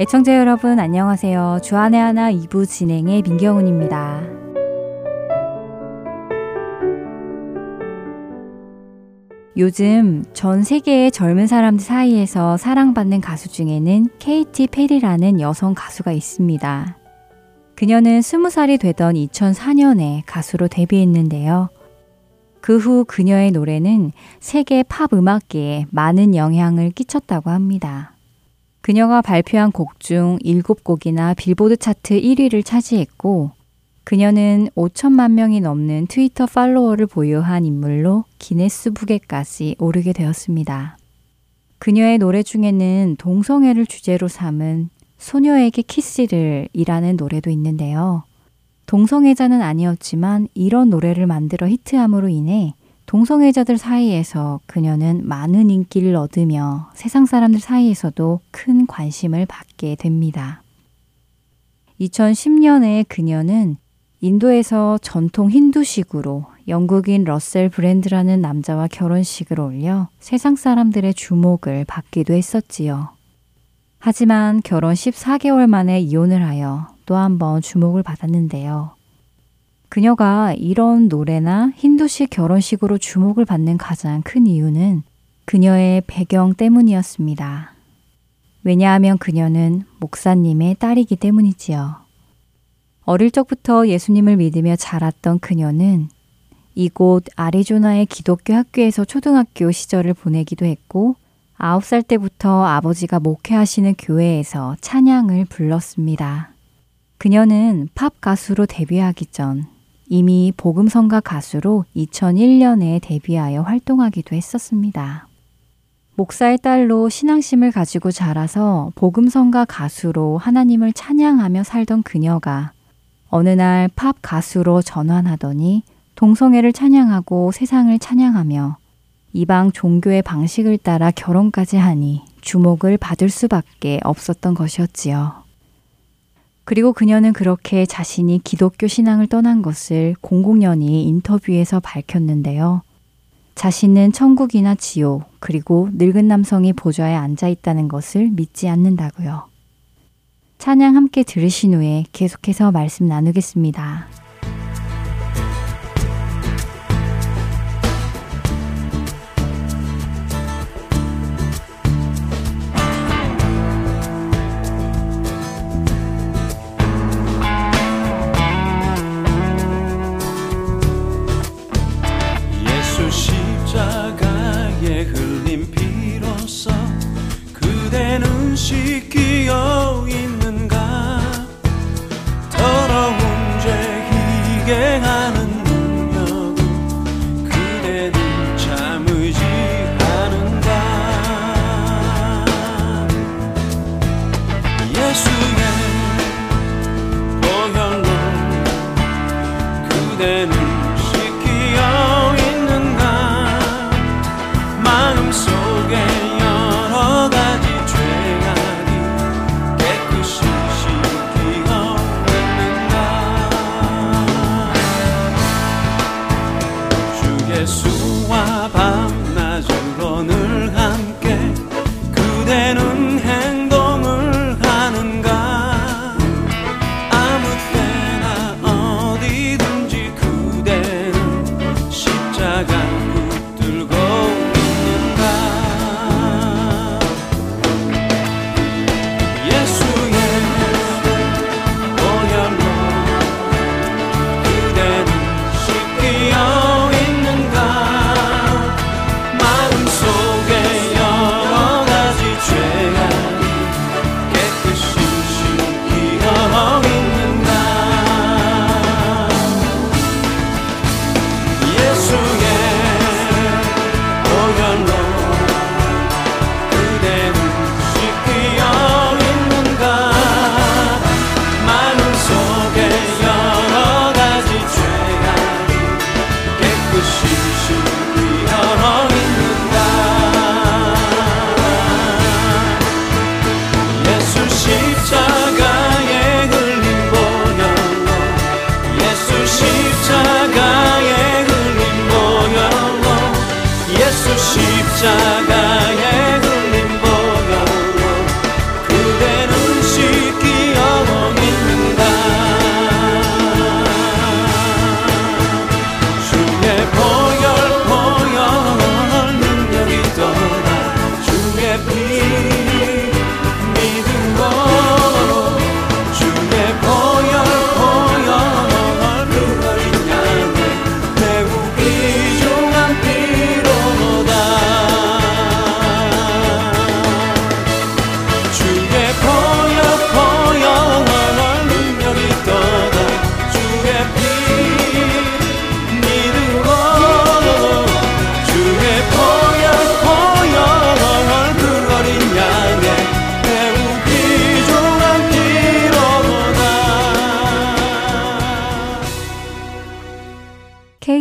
애청자 여러분 안녕하세요. 주안의 하나 2부 진행의 민경훈입니다. 요즘 전 세계의 젊은 사람들 사이에서 사랑받는 가수 중에는 케이티 페리라는 여성 가수가 있습니다. 그녀는 20살이 되던 2004년에 가수로 데뷔했는데요. 그 후 그녀의 노래는 세계 팝 음악계에 많은 영향을 끼쳤다고 합니다. 그녀가 발표한 곡 중 7곡이나 빌보드 차트 1위를 차지했고, 그녀는 5천만 명이 넘는 트위터 팔로워를 보유한 인물로 기네스북에까지 오르게 되었습니다. 그녀의 노래 중에는 동성애를 주제로 삼은 소녀에게 키스를 이라는 노래도 있는데요. 동성애자는 아니었지만 이런 노래를 만들어 히트함으로 인해 동성애자들 사이에서 그녀는 많은 인기를 얻으며 세상 사람들 사이에서도 큰 관심을 받게 됩니다. 2010년에 그녀는 인도에서 전통 힌두식으로 영국인 러셀 브랜드라는 남자와 결혼식을 올려 세상 사람들의 주목을 받기도 했었지요. 하지만 결혼 14개월 만에 이혼을 하여 또 한 번 주목을 받았는데요. 그녀가 이런 노래나 힌두식 결혼식으로 주목을 받는 가장 큰 이유는 그녀의 배경 때문이었습니다. 왜냐하면 그녀는 목사님의 딸이기 때문이지요. 어릴 적부터 예수님을 믿으며 자랐던 그녀는 이곳 아리조나의 기독교 학교에서 초등학교 시절을 보내기도 했고, 아홉 살 때부터 아버지가 목회하시는 교회에서 찬양을 불렀습니다. 그녀는 팝 가수로 데뷔하기 전 이미 복음성가 가수로 2001년에 데뷔하여 활동하기도 했었습니다. 목사의 딸로 신앙심을 가지고 자라서 복음성가 가수로 하나님을 찬양하며 살던 그녀가 어느 날 팝 가수로 전환하더니 동성애를 찬양하고 세상을 찬양하며 이방 종교의 방식을 따라 결혼까지 하니 주목을 받을 수밖에 없었던 것이었지요. 그리고 그녀는 그렇게 자신이 기독교 신앙을 떠난 것을 공공연히 인터뷰에서 밝혔는데요. 자신은 천국이나 지옥, 그리고 늙은 남성이 보좌에 앉아 있다는 것을 믿지 않는다고요. 찬양 함께 들으신 후에 계속해서 말씀 나누겠습니다.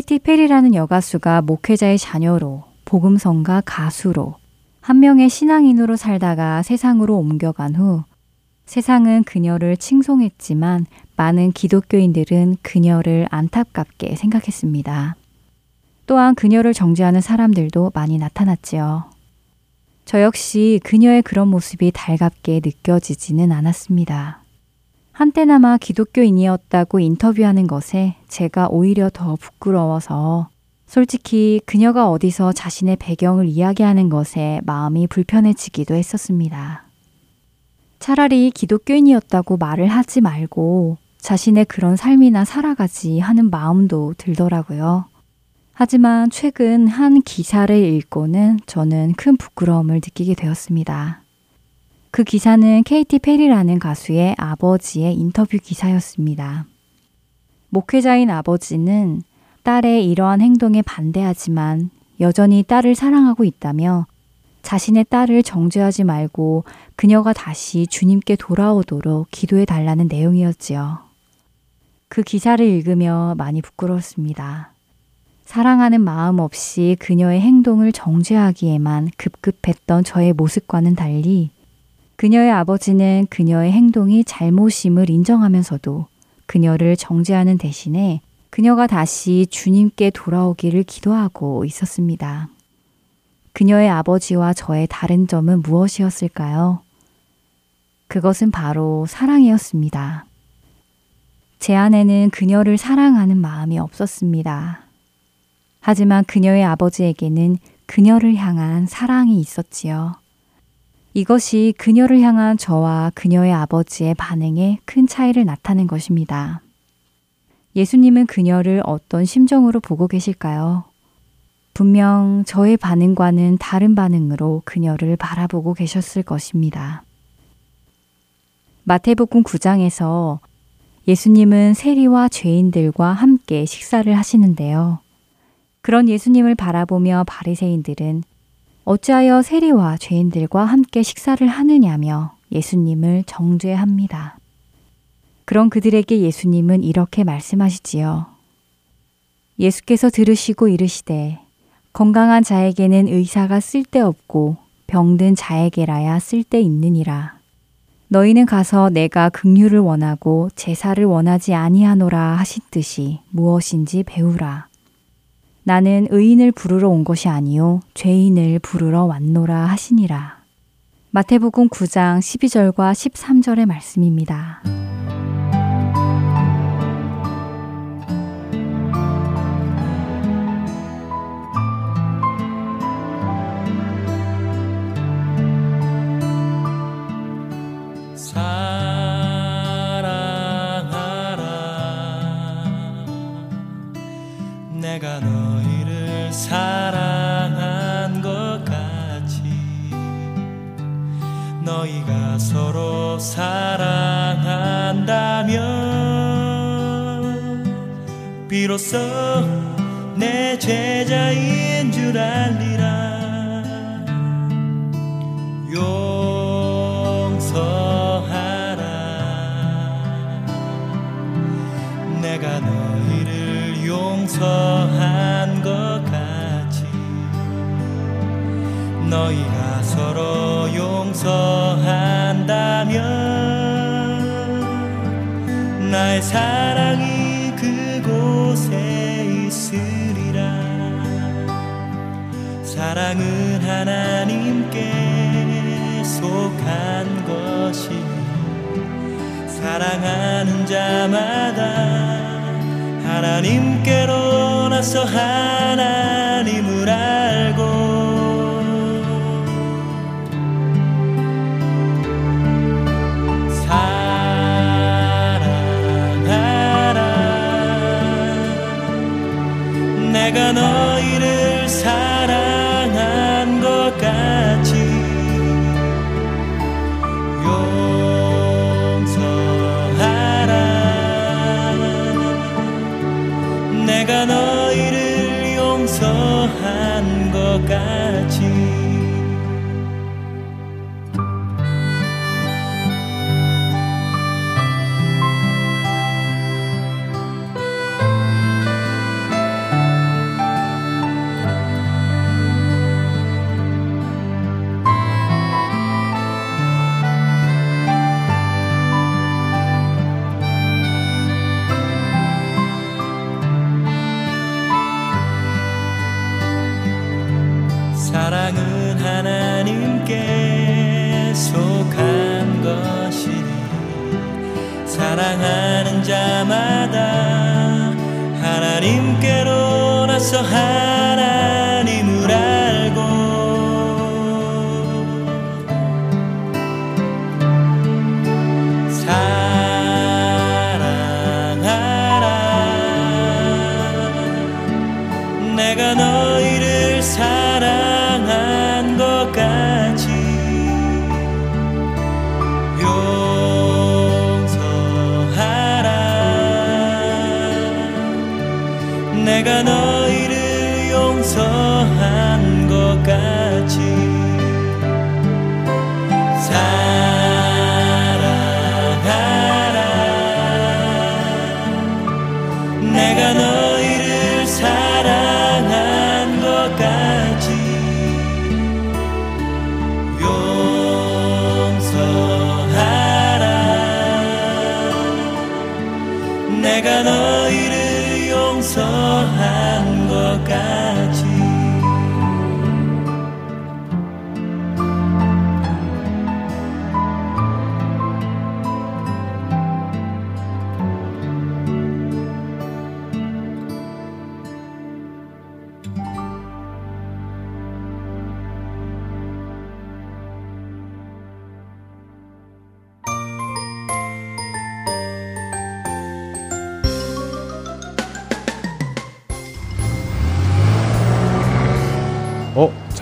케이티 페리라는 여가수가 목회자의 자녀로 복음성가 가수로 한 명의 신앙인으로 살다가 세상으로 옮겨간 후 세상은 그녀를 칭송했지만 많은 기독교인들은 그녀를 안타깝게 생각했습니다. 또한 그녀를 정죄하는 사람들도 많이 나타났지요. 저 역시 그녀의 그런 모습이 달갑게 느껴지지는 않았습니다. 한때나마 기독교인이었다고 인터뷰하는 것에 제가 오히려 더 부끄러워서 솔직히 그녀가 어디서 자신의 배경을 이야기하는 것에 마음이 불편해지기도 했었습니다. 차라리 기독교인이었다고 말을 하지 말고 자신의 그런 삶이나 살아가지 하는 마음도 들더라고요. 하지만 최근 한 기사를 읽고는 저는 큰 부끄러움을 느끼게 되었습니다. 그 기사는 케이티 페리라는 가수의 아버지의 인터뷰 기사였습니다. 목회자인 아버지는 딸의 이러한 행동에 반대하지만 여전히 딸을 사랑하고 있다며 자신의 딸을 정죄하지 말고 그녀가 다시 주님께 돌아오도록 기도해 달라는 내용이었지요. 그 기사를 읽으며 많이 부끄러웠습니다. 사랑하는 마음 없이 그녀의 행동을 정죄하기에만 급급했던 저의 모습과는 달리 그녀의 아버지는 그녀의 행동이 잘못임을 인정하면서도 그녀를 정죄하는 대신에 그녀가 다시 주님께 돌아오기를 기도하고 있었습니다. 그녀의 아버지와 저의 다른 점은 무엇이었을까요? 그것은 바로 사랑이었습니다. 제 안에는 그녀를 사랑하는 마음이 없었습니다. 하지만 그녀의 아버지에게는 그녀를 향한 사랑이 있었지요. 이것이 그녀를 향한 저와 그녀의 아버지의 반응에 큰 차이를 나타낸 것입니다. 예수님은 그녀를 어떤 심정으로 보고 계실까요? 분명 저의 반응과는 다른 반응으로 그녀를 바라보고 계셨을 것입니다. 마태복음 9장에서 예수님은 세리와 죄인들과 함께 식사를 하시는데요. 그런 예수님을 바라보며 바리새인들은 어찌하여 세리와 죄인들과 함께 식사를 하느냐며 예수님을 정죄합니다. 그런 그들에게 예수님은 이렇게 말씀하시지요. 예수께서 들으시고 이르시되 건강한 자에게는 의사가 쓸데없고 병든 자에게라야 쓸데있느니라. 너희는 가서 내가 긍휼을 원하고 제사를 원하지 아니하노라 하신 뜻이 무엇인지 배우라. 나는 의인을 부르러 온 것이 아니요 죄인을 부르러 왔노라 하시니라. 마태복음 9장 12절과 13절의 말씀입니다. 사랑한 것 같이 너희가 서로 사랑한다면 비로소 내 제자인 줄 알리라. 용서하라. 내가 너희를 용서한 것 너희가 서로 용서한다면 나의 사랑이 그곳에 있으리라. 사랑은 하나님께 속한 것이 사랑하는 자마다 하나님께로 나서 하나 하나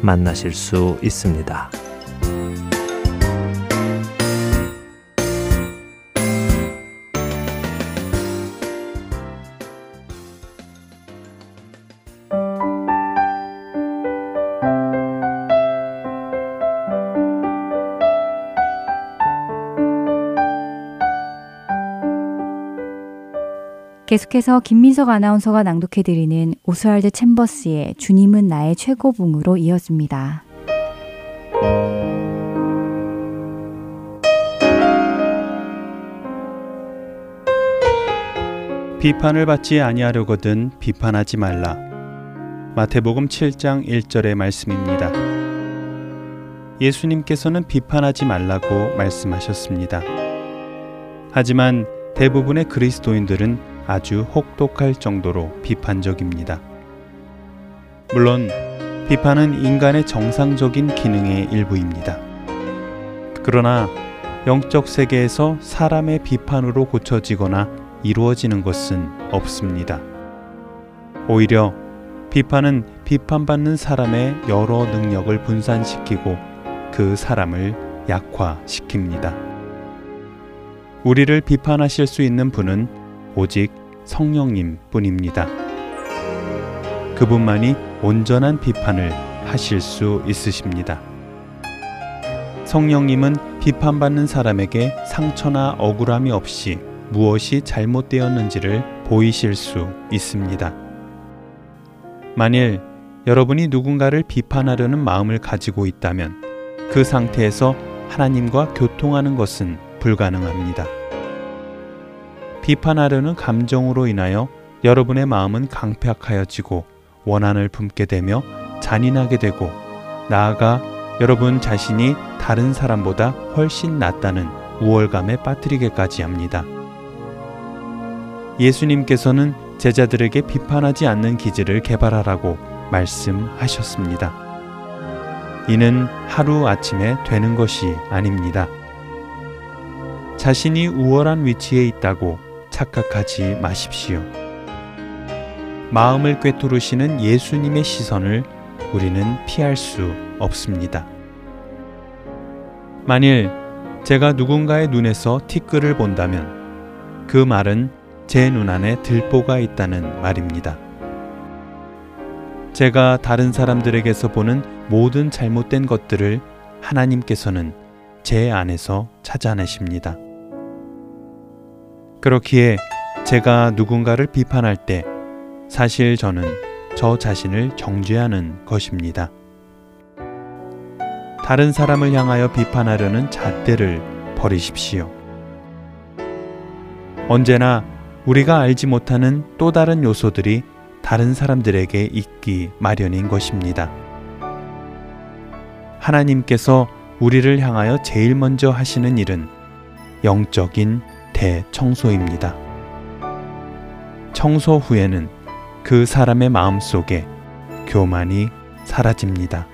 만나실 수 있습니다. 계속해서 김민석 아나운서가 낭독해드리는 오스왈드 챔버스의 주님은 나의 최고봉으로 이어집니다. 비판을 받지 아니하려거든 비판하지 말라. 마태복음 7장 1절의 말씀입니다. 예수님께서는 비판하지 말라고 말씀하셨습니다. 하지만 대부분의 그리스도인들은 아주 혹독할 정도로 비판적입니다. 물론 비판은 인간의 정상적인 기능의 일부입니다. 그러나 영적 세계에서 사람의 비판으로 고쳐지거나 이루어지는 것은 없습니다. 오히려 비판은 비판받는 사람의 여러 능력을 분산시키고 그 사람을 약화시킵니다. 우리를 비판하실 수 있는 분은 오직 성령님 뿐입니다. 그분만이 온전한 비판을 하실 수 있으십니다. 성령님은 비판받는 사람에게 상처나 억울함이 없이 무엇이 잘못되었는지를 보이실 수 있습니다. 만일 여러분이 누군가를 비판하려는 마음을 가지고 있다면 그 상태에서 하나님과 교통하는 것은 불가능합니다. 비판하려는 감정으로 인하여 여러분의 마음은 강팍하여지고 원한을 품게 되며 잔인하게 되고 나아가 여러분 자신이 다른 사람보다 훨씬 낫다는 우월감에 빠뜨리게까지 합니다. 예수님께서는 제자들에게 비판하지 않는 기질을 개발하라고 말씀하셨습니다. 이는 하루 아침에 되는 것이 아닙니다. 자신이 우월한 위치에 있다고 착각하지 마십시오. 마음을 꿰뚫으시는 예수님의 시선을 우리는 피할 수 없습니다. 만일 제가 누군가의 눈에서 티끌을 본다면 그 말은 제 눈 안에 들보가 있다는 말입니다. 제가 다른 사람들에게서 보는 모든 잘못된 것들을 하나님께서는 제 안에서 찾아내십니다. 그렇기에 제가 누군가를 비판할 때 사실 저는 저 자신을 정죄하는 것입니다. 다른 사람을 향하여 비판하려는 잣대를 버리십시오. 언제나 우리가 알지 못하는 또 다른 요소들이 다른 사람들에게 있기 마련인 것입니다. 하나님께서 우리를 향하여 제일 먼저 하시는 일은 영적인 대청소입니다. 청소 후에는 그 사람의 마음 속에 교만이 사라집니다.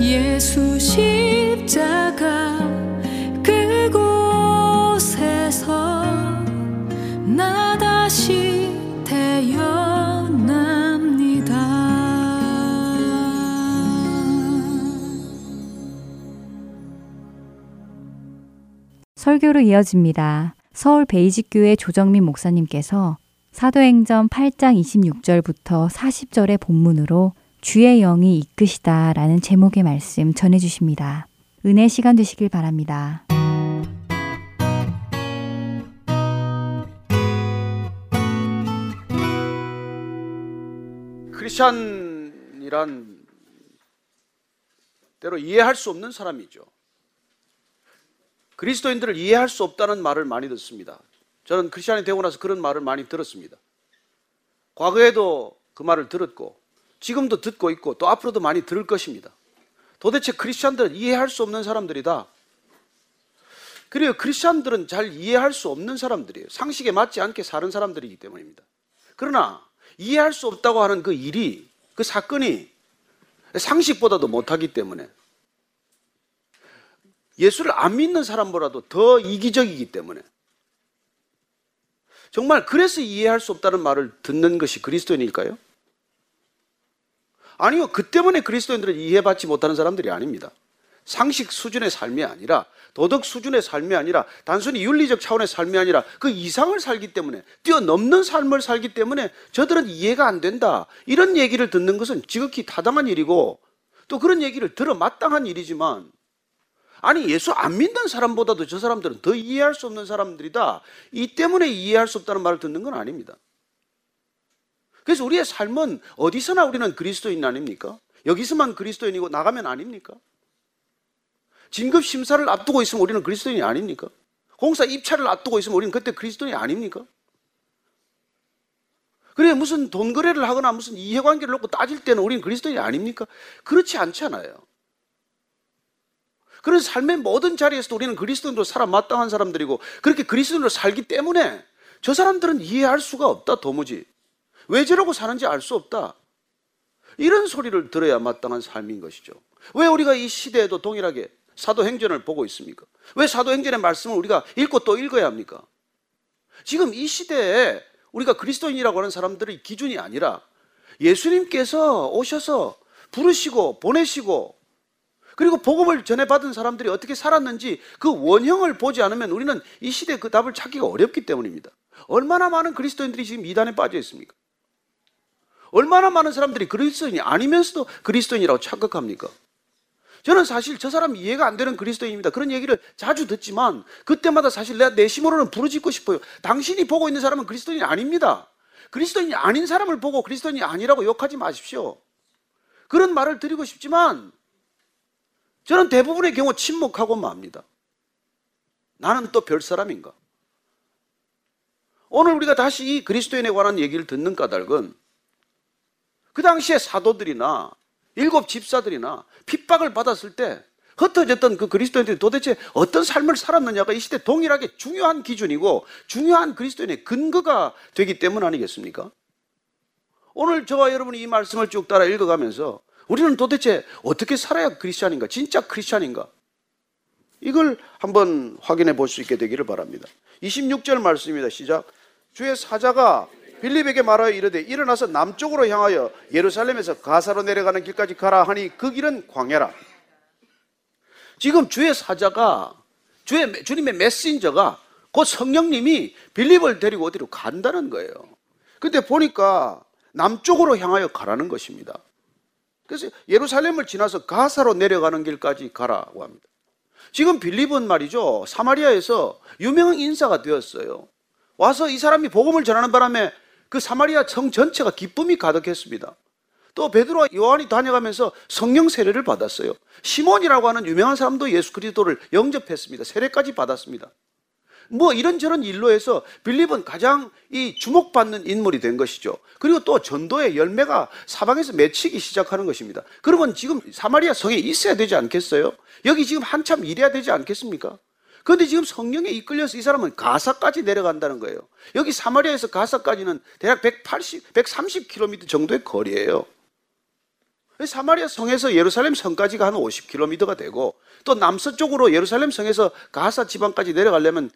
예수 십자가 그곳에서 나 다시 태어납니다. 설교로 이어집니다. 서울 베이직교회 조정민 목사님께서 사도행전 8장 26절부터 40절의 본문으로 주의 영이 이끄시다 라는 제목의 말씀 전해주십니다. 은혜 시간 되시길 바랍니다. 크리스찬이란 때로 이해할 수 없는 사람이죠. 그리스도인들을 이해할 수 없다는 말을 많이 듣습니다. 저는 크리스찬이 되고 나서 그런 말을 많이 들었습니다. 과거에도 그 말을 들었고 지금도 듣고 있고 또 앞으로도 많이 들을 것입니다. 도대체 크리스찬들은 이해할 수 없는 사람들이다. 그리고 크리스찬들은 잘 이해할 수 없는 사람들이에요. 상식에 맞지 않게 사는 사람들이기 때문입니다. 그러나 이해할 수 없다고 하는 그 일이 그 사건이 상식보다도 못하기 때문에 예수를 안 믿는 사람보다도 더 이기적이기 때문에 정말 그래서 이해할 수 없다는 말을 듣는 것이 그리스도인일까요? 아니요. 그 때문에 그리스도인들은 이해받지 못하는 사람들이 아닙니다. 상식 수준의 삶이 아니라 도덕 수준의 삶이 아니라 단순히 윤리적 차원의 삶이 아니라 그 이상을 살기 때문에 뛰어넘는 삶을 살기 때문에 저들은 이해가 안 된다. 이런 얘기를 듣는 것은 지극히 타당한 일이고 또 그런 얘기를 들어 마땅한 일이지만 아니 예수 안 믿는 사람보다도 저 사람들은 더 이해할 수 없는 사람들이다. 이 때문에 이해할 수 없다는 말을 듣는 건 아닙니다. 그래서 우리의 삶은 어디서나 우리는 그리스도인 아닙니까? 여기서만 그리스도인이고 나가면 아닙니까? 진급 심사를 앞두고 있으면 우리는 그리스도인이 아닙니까? 공사 입찰을 앞두고 있으면 우리는 그때 그리스도인이 아닙니까? 그래 무슨 돈 거래를 하거나 무슨 이해관계를 놓고 따질 때는 우리는 그리스도인이 아닙니까? 그렇지 않잖아요. 그런 삶의 모든 자리에서도 우리는 그리스도인으로 살아 마땅한 사람들이고 그렇게 그리스도인으로 살기 때문에 저 사람들은 이해할 수가 없다 도무지 왜 저러고 사는지 알 수 없다 이런 소리를 들어야 마땅한 삶인 것이죠 왜 우리가 이 시대에도 동일하게 사도행전을 보고 있습니까? 왜 사도행전의 말씀을 우리가 읽고 또 읽어야 합니까? 지금 이 시대에 우리가 그리스도인이라고 하는 사람들의 기준이 아니라 예수님께서 오셔서 부르시고 보내시고 그리고 복음을 전해받은 사람들이 어떻게 살았는지 그 원형을 보지 않으면 우리는 이 시대에 그 답을 찾기가 어렵기 때문입니다. 얼마나 많은 그리스도인들이 지금 이단에 빠져 있습니까? 얼마나 많은 사람들이 그리스도인이 아니면서도 그리스도인이라고 착각합니까? 저는 사실 저 사람 이해가 안 되는 그리스도인입니다. 그런 얘기를 자주 듣지만 그때마다 사실 내가 내심으로는 부르짖고 싶어요. 당신이 보고 있는 사람은 그리스도인이 아닙니다. 그리스도인이 아닌 사람을 보고 그리스도인이 아니라고 욕하지 마십시오. 그런 말을 드리고 싶지만 저는 대부분의 경우 침묵하고 맙니다. 나는 또 별 사람인가? 오늘 우리가 다시 이 그리스도인에 관한 얘기를 듣는 까닭은 그 당시에 사도들이나 일곱 집사들이나 핍박을 받았을 때 흩어졌던 그 그리스도인들이 도대체 어떤 삶을 살았느냐가 이 시대 동일하게 중요한 기준이고 중요한 그리스도인의 근거가 되기 때문 아니겠습니까? 오늘 저와 여러분이 이 말씀을 쭉 따라 읽어가면서 우리는 도대체 어떻게 살아야 크리스찬인가? 진짜 크리스찬인가? 이걸 한번 확인해 볼 수 있게 되기를 바랍니다. 26절 말씀입니다. 시작. 주의 사자가 빌립에게 말하여 이르되 일어나서 남쪽으로 향하여 예루살렘에서 가사로 내려가는 길까지 가라 하니 그 길은 광야라. 지금 주의 사자가 주의 주님의 메신저가 곧 성령님이 빌립을 데리고 어디로 간다는 거예요. 근데 보니까 남쪽으로 향하여 가라는 것입니다. 그래서 예루살렘을 지나서 가사로 내려가는 길까지 가라고 합니다. 지금 빌립은 말이죠. 사마리아에서 유명한 인사가 되었어요. 와서 이 사람이 복음을 전하는 바람에 그 사마리아 성 전체가 기쁨이 가득했습니다. 또 베드로와 요한이 다녀가면서 성령 세례를 받았어요. 시몬이라고 하는 유명한 사람도 예수 그리스도를 영접했습니다. 세례까지 받았습니다. 뭐 이런저런 일로 해서 빌립은 가장 이 주목받는 인물이 된 것이죠. 그리고 또 전도의 열매가 사방에서 맺히기 시작하는 것입니다. 그러면 지금 사마리아 성에 있어야 되지 않겠어요? 여기 지금 한참 일해야 되지 않겠습니까? 그런데 지금 성령에 이끌려서 이 사람은 가사까지 내려간다는 거예요. 여기 사마리아에서 가사까지는 대략 180, 130km 정도의 거리예요. 사마리아 성에서 예루살렘 성까지가 한 50km가 되고 또 남서쪽으로 예루살렘 성에서 가사 지방까지 내려가려면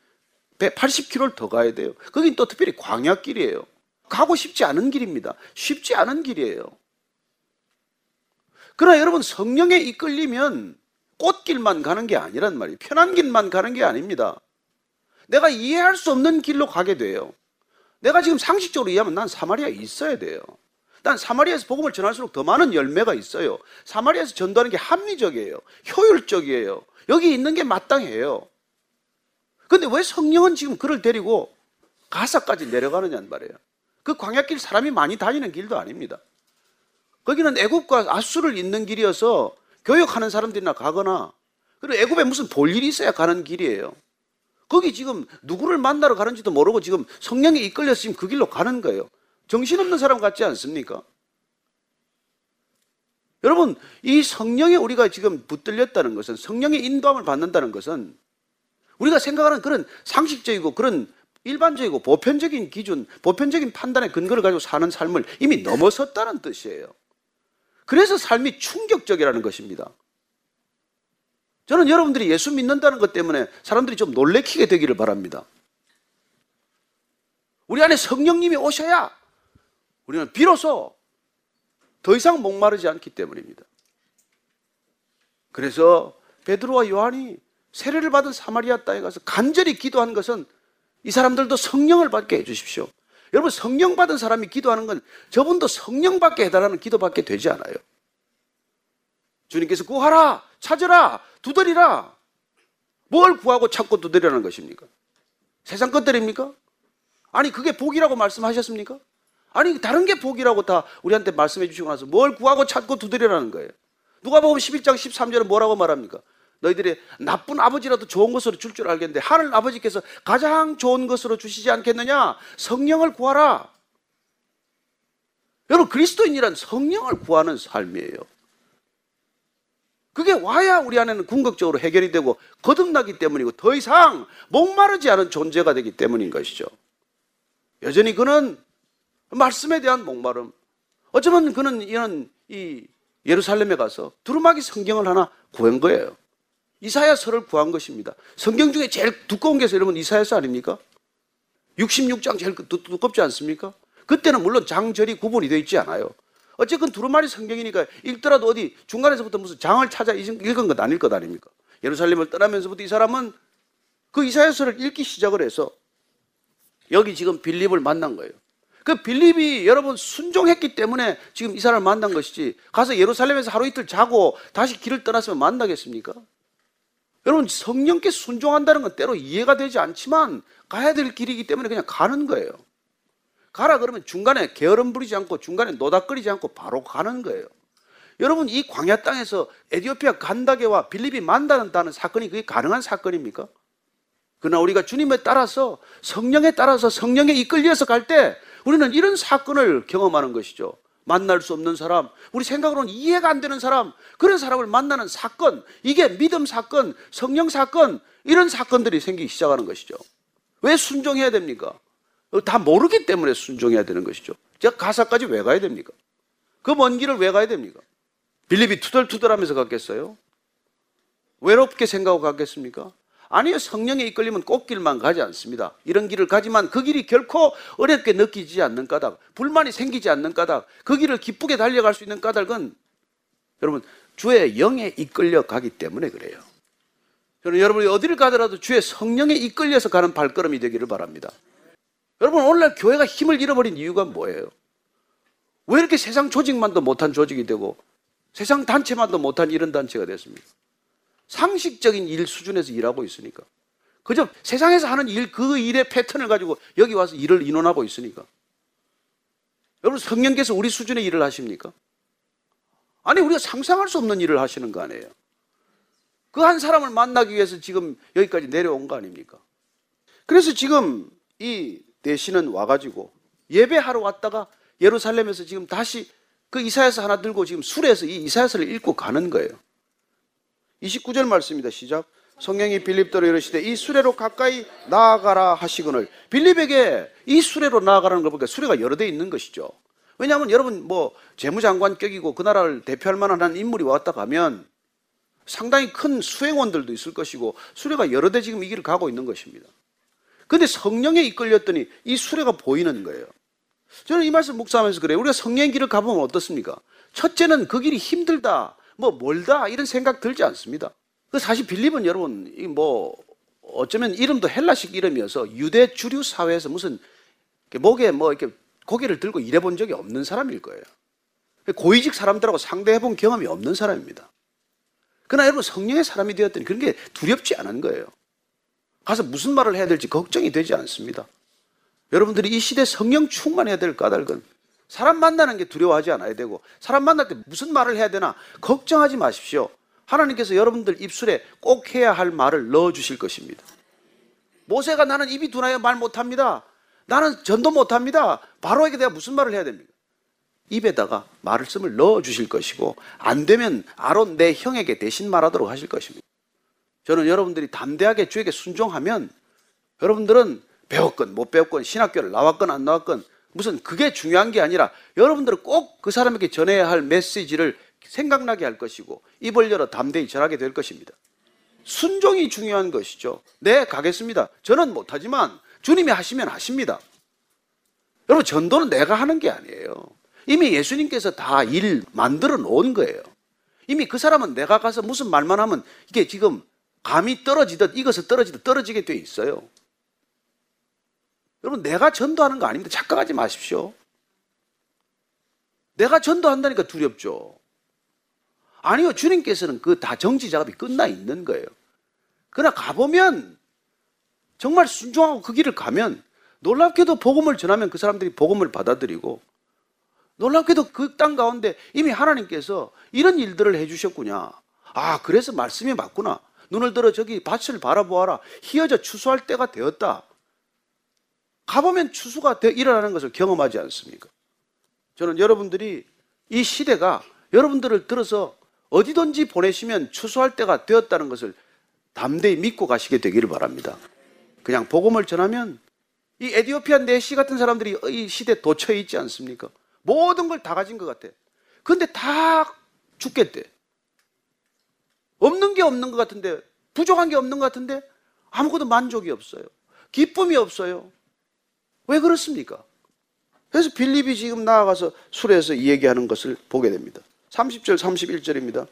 180km를 더 가야 돼요. 거긴 또 특별히 광야길이에요. 가고 싶지 않은 길입니다. 쉽지 않은 길이에요. 그러나 여러분 성령에 이끌리면 꽃길만 가는 게 아니란 말이에요. 편한 길만 가는 게 아닙니다. 내가 이해할 수 없는 길로 가게 돼요. 내가 지금 상식적으로 이해하면 난 사마리아에 있어야 돼요. 난 사마리아에서 복음을 전할수록 더 많은 열매가 있어요. 사마리아에서 전도하는 게 합리적이에요. 효율적이에요. 여기 있는 게 마땅해요. 근데 왜 성령은 지금 그를 데리고 가사까지 내려가느냐는 말이에요. 그 광야길 사람이 많이 다니는 길도 아닙니다. 거기는 애굽과 아수를 잇는 길이어서 교역하는 사람들이나 가거나 그리고 애굽에 무슨 볼 일이 있어야 가는 길이에요. 거기 지금 누구를 만나러 가는지도 모르고 지금 성령에 이끌려서 지금 그 길로 가는 거예요. 정신없는 사람 같지 않습니까? 여러분, 이 성령에 우리가 지금 붙들렸다는 것은 성령의 인도함을 받는다는 것은 우리가 생각하는 그런 상식적이고 그런 일반적이고 보편적인 기준, 보편적인 판단의 근거를 가지고 사는 삶을 이미 넘어섰다는 뜻이에요. 그래서 삶이 충격적이라는 것입니다. 저는 여러분들이 예수 믿는다는 것 때문에 사람들이 좀 놀래키게 되기를 바랍니다. 우리 안에 성령님이 오셔야 우리는 비로소 더 이상 목마르지 않기 때문입니다. 그래서 베드로와 요한이 세례를 받은 사마리아 땅에 가서 간절히 기도한 것은 이 사람들도 성령을 받게 해주십시오. 여러분 성령 받은 사람이 기도하는 건 저분도 성령 받게 해달라는 기도밖에 되지 않아요. 주님께서 구하라, 찾으라, 두드리라. 뭘 구하고 찾고 두드리라는 것입니까? 세상 것들입니까? 아니 그게 복이라고 말씀하셨습니까? 아니 다른 게 복이라고 다 우리한테 말씀해 주시고 나서 뭘 구하고 찾고 두드리라는 거예요. 누가 보면 11장 13절은 뭐라고 말합니까? 너희들이 나쁜 아버지라도 좋은 것으로 줄줄 알겠는데 하늘 아버지께서 가장 좋은 것으로 주시지 않겠느냐? 성령을 구하라. 여러분 그리스도인이란 성령을 구하는 삶이에요. 그게 와야 우리 안에는 궁극적으로 해결이 되고 거듭나기 때문이고 더 이상 목마르지 않은 존재가 되기 때문인 것이죠. 여전히 그는 말씀에 대한 목마름. 어쩌면 그는 이런 이 예루살렘에 가서 두루마기 성경을 하나 구한 거예요. 이사야서를 구한 것입니다. 성경 중에 제일 두꺼운 게 여러분 이사야서 아닙니까? 66장 제일 두, 두껍지 않습니까? 그때는 물론 장절이 구분이 되어 있지 않아요. 어쨌건 두루마리 성경이니까 읽더라도 어디 중간에서부터 무슨 장을 찾아 읽은 것 아닐 것 아닙니까? 예루살렘을 떠나면서부터 이 사람은 그 이사야서를 읽기 시작을 해서 여기 지금 빌립을 만난 거예요. 그 빌립이 여러분 순종했기 때문에 지금 이 사람을 만난 것이지 가서 예루살렘에서 하루 이틀 자고 다시 길을 떠났으면 만나겠습니까? 여러분 성령께 순종한다는 건 때로 이해가 되지 않지만 가야 될 길이기 때문에 그냥 가는 거예요. 가라 그러면 중간에 게으름 부리지 않고 중간에 노닥거리지 않고 바로 가는 거예요. 여러분 이 광야 땅에서 에디오피아 간다게와 빌립이 만난다는 사건이 그게 가능한 사건입니까? 그러나 우리가 주님에 따라서 성령에 따라서 성령에 이끌려서 갈 때 우리는 이런 사건을 경험하는 것이죠. 만날 수 없는 사람, 우리 생각으로는 이해가 안 되는 사람, 그런 사람을 만나는 사건, 이게 믿음 사건, 성령 사건, 이런 사건들이 생기기 시작하는 것이죠. 왜 순종해야 됩니까? 다 모르기 때문에 순종해야 되는 것이죠. 제가 가사까지 왜 가야 됩니까? 그 먼 길을 왜 가야 됩니까? 빌립이 투덜투덜 하면서 갔겠어요? 외롭게 생각하고 갔겠습니까? 아니요, 성령에 이끌리면 꽃길만 가지 않습니다. 이런 길을 가지만 그 길이 결코 어렵게 느끼지 않는 까닭, 불만이 생기지 않는 까닭, 그 길을 기쁘게 달려갈 수 있는 까닭은 여러분, 주의 영에 이끌려 가기 때문에 그래요. 저는 여러분이 어디를 가더라도 주의 성령에 이끌려서 가는 발걸음이 되기를 바랍니다. 여러분, 오늘날 교회가 힘을 잃어버린 이유가 뭐예요? 왜 이렇게 세상 조직만도 못한 조직이 되고 세상 단체만도 못한 이런 단체가 됐습니까? 상식적인 일 수준에서 일하고 있으니까. 그저 세상에서 하는 일, 그 일의 패턴을 가지고 여기 와서 일을 인원하고 있으니까. 여러분, 성령께서 우리 수준의 일을 하십니까? 아니, 우리가 상상할 수 없는 일을 하시는 거 아니에요? 그 한 사람을 만나기 위해서 지금 여기까지 내려온 거 아닙니까? 그래서 지금 이 대신은 와가지고 예배하러 왔다가 예루살렘에서 지금 다시 그 이사야서 하나 들고 지금 술에서 이 이사야서를 읽고 가는 거예요. 29절 말씀입니다. 시작. 성령이 빌립더로 이르시되 이 수레로 가까이 나아가라 하시거늘 빌립에게 이 수레로 나아가라는 걸 보니까 수레가 여러 대 있는 것이죠. 왜냐하면 여러분 뭐 재무장관격이고 그 나라를 대표할 만한 인물이 왔다 가면 상당히 큰 수행원들도 있을 것이고 수레가 여러 대 지금 이 길을 가고 있는 것입니다. 근데 성령에 이끌렸더니 이 수레가 보이는 거예요. 저는 이 말씀 묵상하면서 그래요. 우리가 성령의 길을 가보면 어떻습니까? 첫째는 그 길이 힘들다, 뭐 멀다 이런 생각 들지 않습니다. 그 사실 빌립은 여러분 뭐 어쩌면 이름도 헬라식 이름이어서 유대 주류 사회에서 무슨 목에 뭐 이렇게 고개를 들고 일해본 적이 없는 사람일 거예요. 고위직 사람들하고 상대해본 경험이 없는 사람입니다. 그러나 여러분 성령의 사람이 되었더니 그런 게 두렵지 않은 거예요. 가서 무슨 말을 해야 될지 걱정이 되지 않습니다. 여러분들이 이 시대 성령 충만해야 될 까닭은 사람 만나는 게 두려워하지 않아야 되고 사람 만날 때 무슨 말을 해야 되나 걱정하지 마십시오. 하나님께서 여러분들 입술에 꼭 해야 할 말을 넣어 주실 것입니다. 모세가 나는 입이 둔하여 말 못합니다. 나는 전도 못합니다. 바로에게 내가 무슨 말을 해야 됩니까? 입에다가 말씀을 넣어 주실 것이고 안 되면 아론 내 형에게 대신 말하도록 하실 것입니다. 저는 여러분들이 담대하게 주에게 순종하면 여러분들은 배웠건 못 배웠건 신학교를 나왔건 안 나왔건 무슨 그게 중요한 게 아니라 여러분들은 꼭 그 사람에게 전해야 할 메시지를 생각나게 할 것이고 입을 열어 담대히 전하게 될 것입니다. 순종이 중요한 것이죠. 네, 가겠습니다. 저는 못하지만 주님이 하시면 하십니다. 여러분, 전도는 내가 하는 게 아니에요. 이미 예수님께서 다 일 만들어 놓은 거예요. 이미 그 사람은 내가 가서 무슨 말만 하면 이게 지금 감이 떨어지듯 익어서 떨어지듯 떨어지게 돼 있어요. 여러분, 내가 전도하는 거 아닙니다. 착각하지 마십시오. 내가 전도한다니까 두렵죠. 아니요, 주님께서는 그 다 정지 작업이 끝나 있는 거예요. 그러나 가보면 정말 순종하고 그 길을 가면 놀랍게도 복음을 전하면 그 사람들이 복음을 받아들이고 놀랍게도 그 땅 가운데 이미 하나님께서 이런 일들을 해주셨구냐. 아, 그래서 말씀이 맞구나. 눈을 들어 저기 밭을 바라보아라. 희어져 추수할 때가 되었다. 가보면 추수가 일어나는 것을 경험하지 않습니까? 저는 여러분들이 이 시대가 여러분들을 들어서 어디든지 보내시면 추수할 때가 되었다는 것을 담대히 믿고 가시게 되기를 바랍니다. 그냥 복음을 전하면 이 에디오피아 내시 같은 사람들이 이 시대에 도처에 있지 않습니까? 모든 걸 다 가진 것 같아. 근데 다 죽겠대. 없는 게 없는 것 같은데, 부족한 게 없는 것 같은데, 아무것도 만족이 없어요. 기쁨이 없어요. 왜 그렇습니까? 그래서 빌립이 지금 나아가서 술에서 얘기하는 것을 보게 됩니다. 30절, 31절입니다.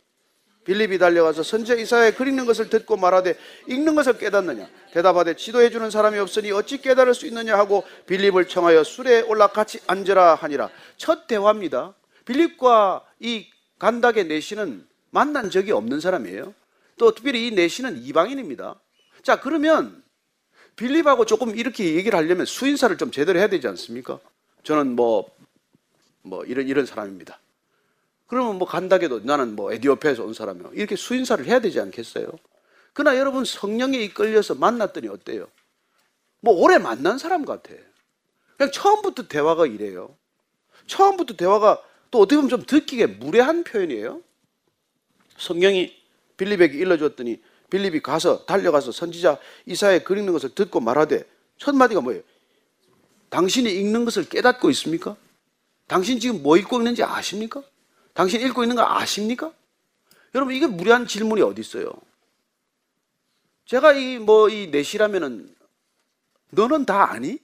빌립이 달려가서 선제 이사에 그리는 것을 듣고 말하되 읽는 것을 깨닫느냐 대답하되 지도해 주는 사람이 없으니 어찌 깨달을 수 있느냐 하고 빌립을 청하여 술에 올라 같이 앉으라 하니라 첫 대화입니다 빌립과 이 간닥의 내시는 만난 적이 없는 사람이에요 또 특별히 이 내시는 이방인입니다 자 그러면 빌립하고 조금 이렇게 얘기를 하려면 수인사를 좀 제대로 해야 되지 않습니까 저는 뭐뭐 뭐 이런 이런 사람입니다 그러면 뭐 간다게도 나는 뭐 에디오피아에서 온 사람이요. 이렇게 수인사를 해야 되지 않겠어요? 그러나 여러분 성령에 이끌려서 만났더니 어때요? 뭐 오래 만난 사람 같아. 그냥 처음부터 대화가 이래요. 처음부터 대화가 또 어떻게 보면 좀 듣기에 무례한 표현이에요. 성령이 빌립에게 일러줬더니 빌립이 가서 달려가서 선지자 이사의 그리는 것을 듣고 말하되 첫 마디가 뭐예요? 당신이 읽는 것을 깨닫고 있습니까? 당신 지금 뭐 읽고 있는지 아십니까? 당신 읽고 있는 거 아십니까? 여러분, 이게 무례한 질문이 어디 있어요? 제가 이, 뭐, 이 내시라면은, 너는 다 아니?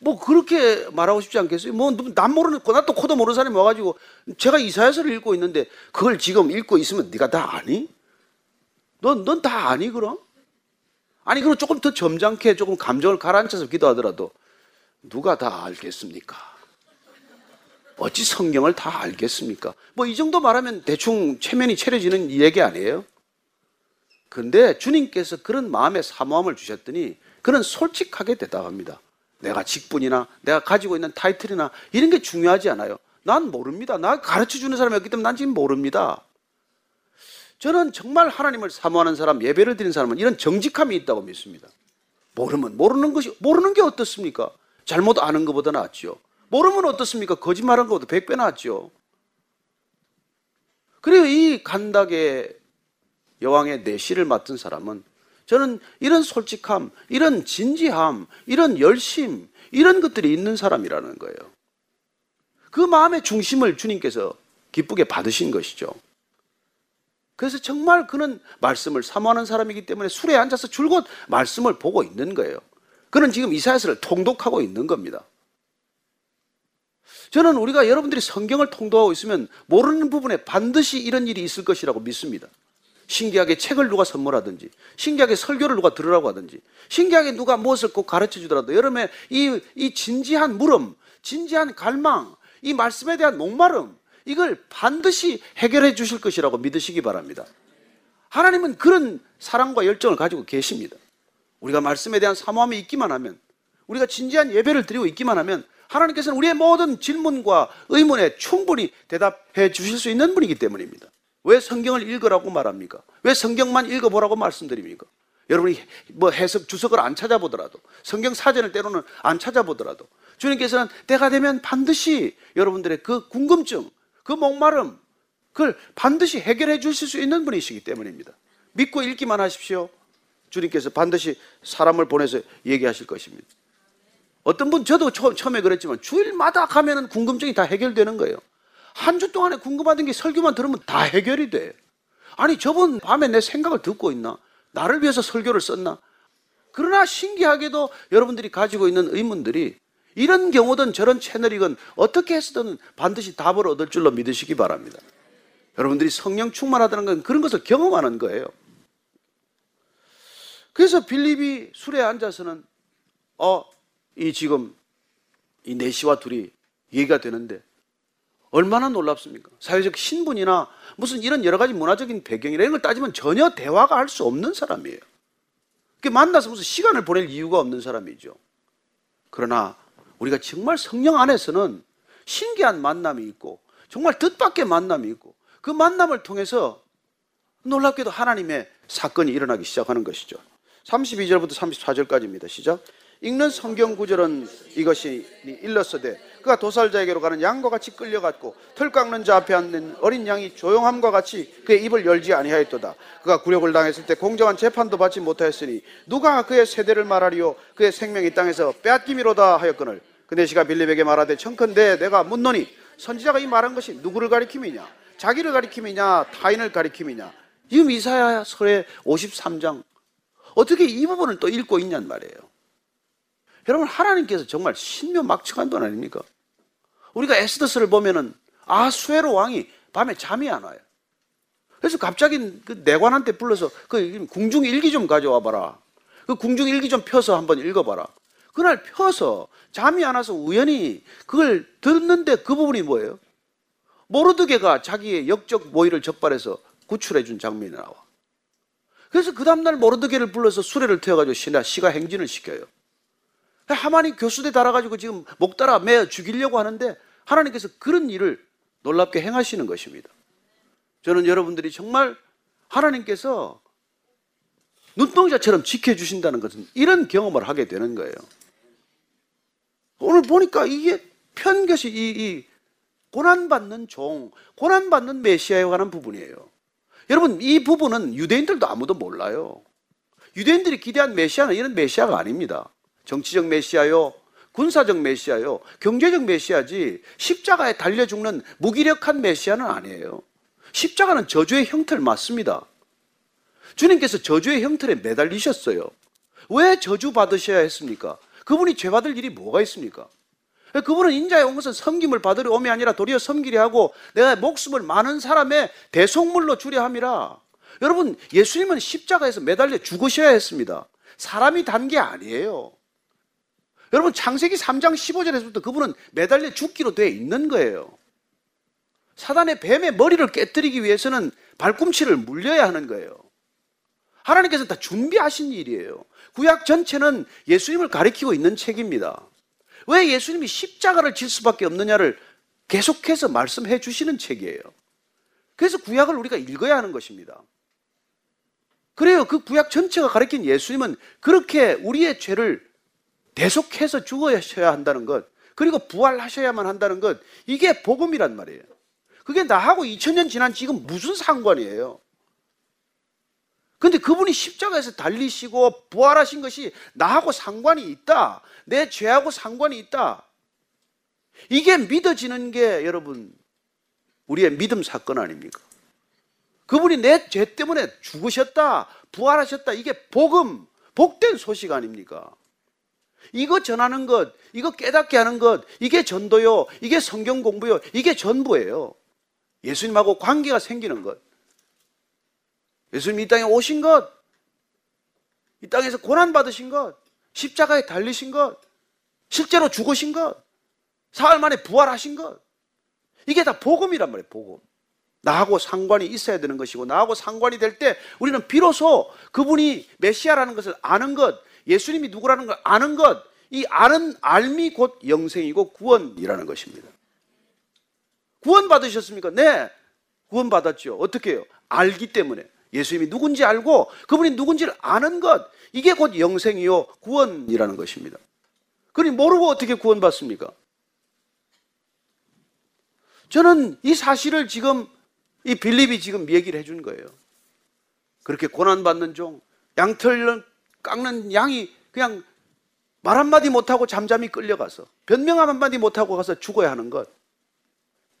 뭐, 그렇게 말하고 싶지 않겠어요? 뭐, 난 모르는, 나또 코도 모르는 사람이 와가지고, 제가 이사야서를 읽고 있는데, 그걸 지금 읽고 있으면 네가 다 아니? 넌, 넌 다 아니, 그럼? 아니, 그럼 조금 더 점잖게 조금 감정을 가라앉혀서 기도하더라도, 누가 다 알겠습니까? 어찌 성경을 다 알겠습니까? 뭐 이 정도 말하면 대충 체면이 차려지는 얘기 아니에요? 그런데 주님께서 그런 마음의 사모함을 주셨더니 그는 솔직하게 대답합니다. 내가 직분이나 내가 가지고 있는 타이틀이나 이런 게 중요하지 않아요. 난 모릅니다. 나 가르쳐 주는 사람이었기 때문에 난 지금 모릅니다. 저는 정말 하나님을 사모하는 사람, 예배를 드리는 사람은 이런 정직함이 있다고 믿습니다. 모르면 모르는 것이 모르는 게 어떻습니까? 잘못 아는 것보다 낫죠. 모르면 어떻습니까? 거짓말한 것보다 100배 낫죠. 그리고 이 간닥의 여왕의 내시를 맡은 사람은 저는 이런 솔직함, 이런 진지함, 이런 열심, 이런 것들이 있는 사람이라는 거예요. 그 마음의 중심을 주님께서 기쁘게 받으신 것이죠. 그래서 정말 그는 말씀을 사모하는 사람이기 때문에 술에 앉아서 줄곧 말씀을 보고 있는 거예요. 그는 지금 이사야서를 통독하고 있는 겁니다. 저는 우리가 여러분들이 성경을 통독하고 있으면 모르는 부분에 반드시 이런 일이 있을 것이라고 믿습니다. 신기하게 책을 누가 선물하든지, 신기하게 설교를 누가 들으라고 하든지, 신기하게 누가 무엇을 꼭 가르쳐 주더라도 여러분의 이, 이 진지한 물음, 진지한 갈망, 이 말씀에 대한 목마름, 이걸 반드시 해결해 주실 것이라고 믿으시기 바랍니다. 하나님은 그런 사랑과 열정을 가지고 계십니다. 우리가 말씀에 대한 사모함이 있기만 하면, 우리가 진지한 예배를 드리고 있기만 하면, 하나님께서는 우리의 모든 질문과 의문에 충분히 대답해 주실 수 있는 분이기 때문입니다. 왜 성경을 읽으라고 말합니까? 왜 성경만 읽어보라고 말씀드립니까? 여러분이 뭐 해석 주석을 안 찾아보더라도 성경 사전을 때로는 안 찾아보더라도 주님께서는 때가 되면 반드시 여러분들의 그 궁금증, 그 목마름, 그걸 반드시 해결해 주실 수 있는 분이시기 때문입니다. 믿고 읽기만 하십시오. 주님께서 반드시 사람을 보내서 얘기하실 것입니다. 어떤 분 저도 처음에 그랬지만 주일마다 가면은 궁금증이 다 해결되는 거예요. 한 주 동안에 궁금하던 게 설교만 들으면 다 해결이 돼. 아니 저번 밤에 내 생각을 듣고 있나? 나를 위해서 설교를 썼나? 그러나 신기하게도 여러분들이 가지고 있는 의문들이 이런 경우든 저런 채널이건 어떻게 해서든 반드시 답을 얻을 줄로 믿으시기 바랍니다. 여러분들이 성령 충만하다는 건 그런 것을 경험하는 거예요. 그래서 빌립이 술에 앉아서는 어, 이 지금 이 내시와 둘이 얘기가 되는데 얼마나 놀랍습니까? 사회적 신분이나 무슨 이런 여러 가지 문화적인 배경이나 이런 걸 따지면 전혀 대화가 할 수 없는 사람이에요. 그 만나서 무슨 시간을 보낼 이유가 없는 사람이죠. 그러나 우리가 정말 성령 안에서는 신기한 만남이 있고 정말 뜻밖의 만남이 있고 그 만남을 통해서 놀랍게도 하나님의 사건이 일어나기 시작하는 것이죠. 32절부터 34절까지입니다. 시작. 읽는 성경 구절은 이것이 일렀으되 그가 도살자에게로 가는 양과 같이 끌려갔고 털 깎는 자 앞에 앉는 어린 양이 조용함과 같이 그의 입을 열지 아니하였도다. 그가 굴욕을 당했을 때 공정한 재판도 받지 못하였으니 누가 그의 세대를 말하리요? 그의 생명이 땅에서 빼앗김이로다 하였거늘. 근데 시가 빌립에게 말하되 청컨대 내가 묻노니 선지자가 이 말한 것이 누구를 가리킴이냐? 자기를 가리킴이냐? 타인을 가리킴이냐? 지금 이사야서의 53장. 어떻게 이 부분을 또 읽고 있냔 말이에요 여러분 하나님께서 정말 신묘막측한 분 아닙니까? 우리가 에스더스를 보면은 아수에로 왕이 밤에 잠이 안 와요. 그래서 갑자기 그 내관한테 불러서 그 궁중 일기 좀 가져와 봐라. 그 궁중 일기 좀 펴서 한번 읽어봐라. 그날 펴서 잠이 안 와서 우연히 그걸 듣는데 그 부분이 뭐예요? 모르드게가 자기의 역적 모의를 적발해서 구출해 준 장면이 나와. 그래서 그 다음날 모르드게를 불러서 수레를 태워가지고 시가 행진을 시켜요. 하마니 교수대 달아가지고 지금 목 따라 매 죽이려고 하는데 하나님께서 그런 일을 놀랍게 행하시는 것입니다. 저는 여러분들이 정말 하나님께서 눈동자처럼 지켜주신다는 것은 이런 경험을 하게 되는 거예요. 오늘 보니까 이게 편견이 이, 이 고난받는 종, 고난받는 메시아에 관한 부분이에요. 여러분, 이 부분은 유대인들도 아무도 몰라요. 유대인들이 기대한 메시아는 이런 메시아가 아닙니다. 정치적 메시아요, 군사적 메시아요, 경제적 메시아지 십자가에 달려 죽는 무기력한 메시아는 아니에요. 십자가는 저주의 형태를 맞습니다. 주님께서 저주의 형틀에 매달리셨어요. 왜 저주 받으셔야 했습니까? 그분이 죄 받을 일이 뭐가 있습니까? 그분은 인자에 온 것은 섬김을 받으려 옴이 아니라 도리어 섬기려 하고 내가 목숨을 많은 사람의 대속물로 주려 함이라. 여러분, 예수님은 십자가에서 매달려 죽으셔야 했습니다. 사람이 단 게 아니에요. 여러분 창세기 3장 15절에서부터 그분은 매달려 죽기로 되어 있는 거예요. 사단의 뱀의 머리를 깨뜨리기 위해서는 발꿈치를 물려야 하는 거예요. 하나님께서 다 준비하신 일이에요. 구약 전체는 예수님을 가리키고 있는 책입니다. 왜 예수님이 십자가를 질 수밖에 없느냐를 계속해서 말씀해 주시는 책이에요. 그래서 구약을 우리가 읽어야 하는 것입니다. 그래요. 그 구약 전체가 가리킨 예수님은 그렇게 우리의 죄를 계속해서 죽어야 한다는 것, 그리고 부활하셔야만 한다는 것, 이게 복음이란 말이에요. 그게 나하고 2000년 지난 지금 무슨 상관이에요? 근데 그분이 십자가에서 달리시고 부활하신 것이 나하고 상관이 있다. 내 죄하고 상관이 있다. 이게 믿어지는 게 여러분, 우리의 믿음 사건 아닙니까? 그분이 내 죄 때문에 죽으셨다, 부활하셨다. 이게 복음, 복된 소식 아닙니까? 이거 전하는 것, 이거 깨닫게 하는 것, 이게 전도요, 이게 성경 공부요, 이게 전부예요. 예수님하고 관계가 생기는 것. 예수님이 이 땅에 오신 것, 이 땅에서 고난 받으신 것, 십자가에 달리신 것, 실제로 죽으신 것, 사흘 만에 부활하신 것. 이게 다 복음이란 말이에요, 복음. 나하고 상관이 있어야 되는 것이고, 나하고 상관이 될 때 우리는 비로소 그분이 메시아라는 것을 아는 것, 예수님이 누구라는 걸 아는 것, 이 아는 알미 곧 영생이고 구원이라는 것입니다. 구원 받으셨습니까? 네. 구원 받았죠. 어떻게 해요? 알기 때문에. 예수님이 누군지 알고 그분이 누군지를 아는 것. 이게 곧 영생이요. 구원이라는 것입니다. 그러니 모르고 어떻게 구원받습니까? 저는 이 사실을 지금 이 빌립이 지금 얘기를 해준 거예요. 그렇게 고난받는 종, 양털 깎는 양이 그냥 말 한마디 못하고 잠잠히 끌려가서 변명 한마디 못하고 가서 죽어야 하는 것.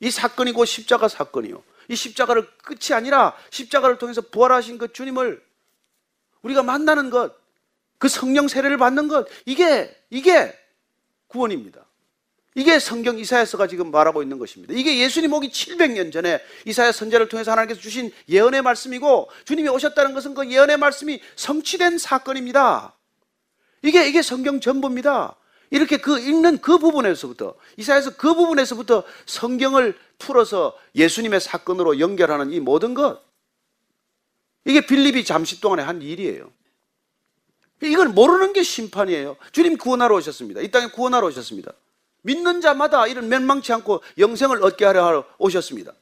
이 사건이 고 십자가 사건이요. 이 십자가를 끝이 아니라 십자가를 통해서 부활하신 그 주님을 우리가 만나는 것, 그 성령 세례를 받는 것, 이게, 이게 구원입니다. 이게 성경 이사야서가 지금 말하고 있는 것입니다. 이게 예수님 오기 700년 전에 이사야 선제를 통해서 하나님께서 주신 예언의 말씀이고 주님이 오셨다는 것은 그 예언의 말씀이 성취된 사건입니다. 이게 이게 성경 전부입니다. 이렇게 그 읽는 그 부분에서부터 이사야서 그 부분에서부터 성경을 풀어서 예수님의 사건으로 연결하는 이 모든 것 이게 빌립이 잠시 동안에 한 일이에요. 이걸 모르는 게 심판이에요. 주님 구원하러 오셨습니다. 이 땅에 구원하러 오셨습니다. 믿는 자마다 이런 멸망치 않고 영생을 얻게 하려 오셨습니다.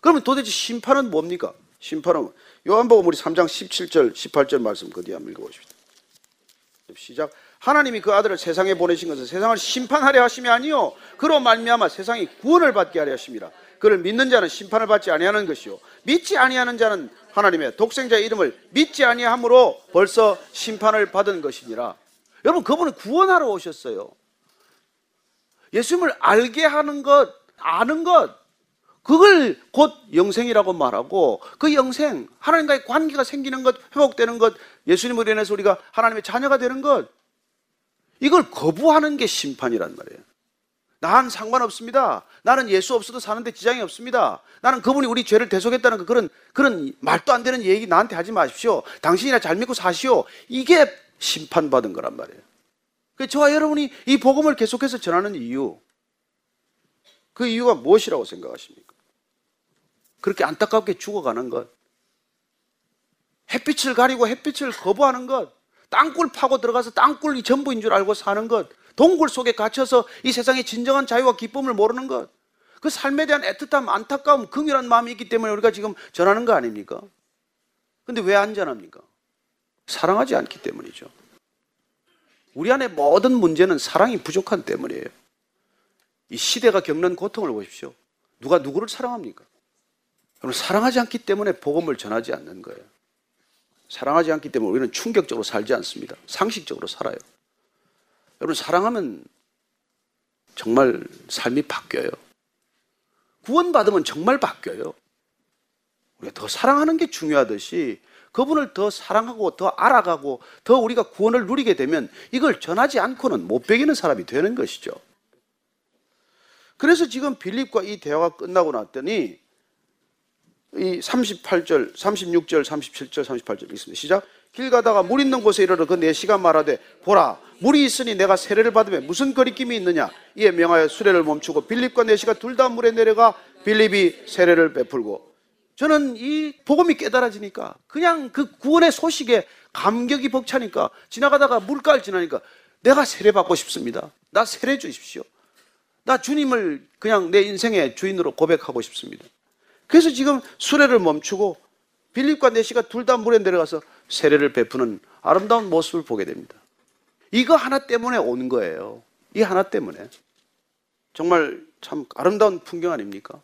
그러면 도대체 심판은 뭡니까? 심판은 요한복음 우리 3장 17절 18절 말씀 그 뒤에 한번 읽어보십시다. 시작. 하나님이 그 아들을 세상에 보내신 것은 세상을 심판하려 하심이 아니요 그로 말미암아 세상이 구원을 받게 하려 하심이라. 그를 믿는 자는 심판을 받지 아니하는 것이요 믿지 아니하는 자는 하나님의 독생자의 이름을 믿지 아니함으로 벌써 심판을 받은 것이니라. 여러분 그분은 구원하러 오셨어요. 예수님을 알게 하는 것, 아는 것, 그걸 곧 영생이라고 말하고 그 영생, 하나님과의 관계가 생기는 것, 회복되는 것, 예수님으로 인해서 우리가 하나님의 자녀가 되는 것, 이걸 거부하는 게 심판이란 말이에요. 난 상관없습니다. 나는 예수 없어도 사는데 지장이 없습니다. 나는 그분이 우리 죄를 대속했다는 그 그런, 그런 말도 안 되는 얘기 나한테 하지 마십시오. 당신이나 잘 믿고 사시오. 이게 심판받은 거란 말이에요. 그 저와 여러분이 이 복음을 계속해서 전하는 이유, 그 이유가 무엇이라고 생각하십니까? 그렇게 안타깝게 죽어가는 것, 햇빛을 가리고 햇빛을 거부하는 것, 땅굴 파고 들어가서 땅굴이 전부인 줄 알고 사는 것, 동굴 속에 갇혀서 이 세상의 진정한 자유와 기쁨을 모르는 것, 그 삶에 대한 애틋함, 안타까움, 긍휼한 마음이 있기 때문에 우리가 지금 전하는 거 아닙니까? 근데 왜 안 전합니까? 사랑하지 않기 때문이죠. 우리 안에 모든 문제는 사랑이 부족한 때문이에요. 이 시대가 겪는 고통을 보십시오. 누가 누구를 사랑합니까? 여러분, 사랑하지 않기 때문에 복음을 전하지 않는 거예요. 사랑하지 않기 때문에 우리는 충격적으로 살지 않습니다. 상식적으로 살아요. 여러분, 사랑하면 정말 삶이 바뀌어요. 구원받으면 정말 바뀌어요. 우리가 더 사랑하는 게 중요하듯이 그분을 더 사랑하고 더 알아가고 더 우리가 구원을 누리게 되면 이걸 전하지 않고는 못 배기는 사람이 되는 것이죠. 그래서 지금 빌립과 이 대화가 끝나고 났더니 이 38절, 36절, 37절, 38절 있습니다. 시작. 길 가다가 물 있는 곳에 이르러 그네 시간 말하되 보라 물이 있으니 내가 세례를 받으면 무슨 거리낌이 있느냐 이에 명하여 수레를 멈추고 빌립과 네 시가 둘 다 물에 내려가 빌립이 세례를 베풀고 저는 이 복음이 깨달아지니까 그냥 그 구원의 소식에 감격이 벅차니까 지나가다가 물가를 지나니까 내가 세례 받고 싶습니다. 나 세례 주십시오. 나 주님을 그냥 내 인생의 주인으로 고백하고 싶습니다. 그래서 지금 수레를 멈추고 빌립과 네시가 둘 다 물에 내려가서 세례를 베푸는 아름다운 모습을 보게 됩니다. 이거 하나 때문에 온 거예요. 이 하나 때문에. 정말 참 아름다운 풍경 아닙니까?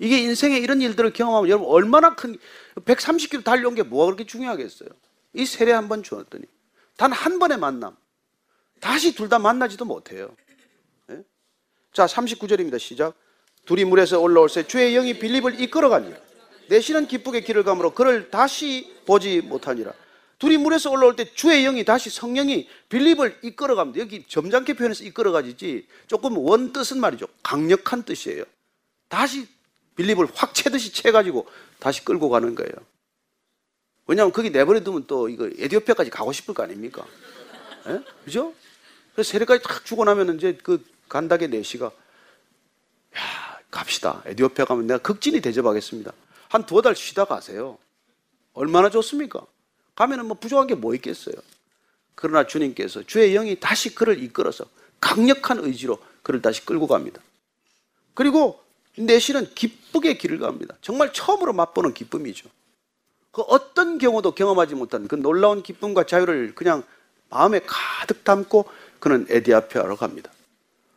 이게 인생에 이런 일들을 경험하면 여러분 얼마나 큰 130km 달려온 게 뭐가 그렇게 중요하겠어요? 이 세례 한 번 주었더니 단 한 번의 만남 다시 둘 다 만나지도 못해요. 네? 자 39절입니다. 시작. 둘이 물에서 올라올 새 주의 영이 빌립을 이끌어가니라. 내시는 기쁘게 길을 가므로 그를 다시 보지 못하니라. 둘이 물에서 올라올 때 주의 영이 다시 성령이 빌립을 이끌어갑니다. 여기 점잖게 표현해서 이끌어가지지 조금 원 뜻은 말이죠. 강력한 뜻이에요. 다시 빌립을 확 채듯이 채가지고 다시 끌고 가는 거예요. 왜냐하면 거기 내버려 두면 또 이거 에디오피아까지 가고 싶을 거 아닙니까? 예? 그죠? 그래서 세례까지 탁 주고 나면 이제 그 간닥의 내시가 야 갑시다. 에디오피아 가면 내가 극진히 대접하겠습니다. 한 두어 달 쉬다 가세요. 얼마나 좋습니까? 가면은 뭐 부족한 게 뭐 있겠어요. 그러나 주님께서 주의 영이 다시 그를 이끌어서 강력한 의지로 그를 다시 끌고 갑니다. 그리고 내실은 기쁘게 길을 갑니다. 정말 처음으로 맛보는 기쁨이죠. 그 어떤 경우도 경험하지 못한 그 놀라운 기쁨과 자유를 그냥 마음에 가득 담고 그는 에디오피아로 갑니다.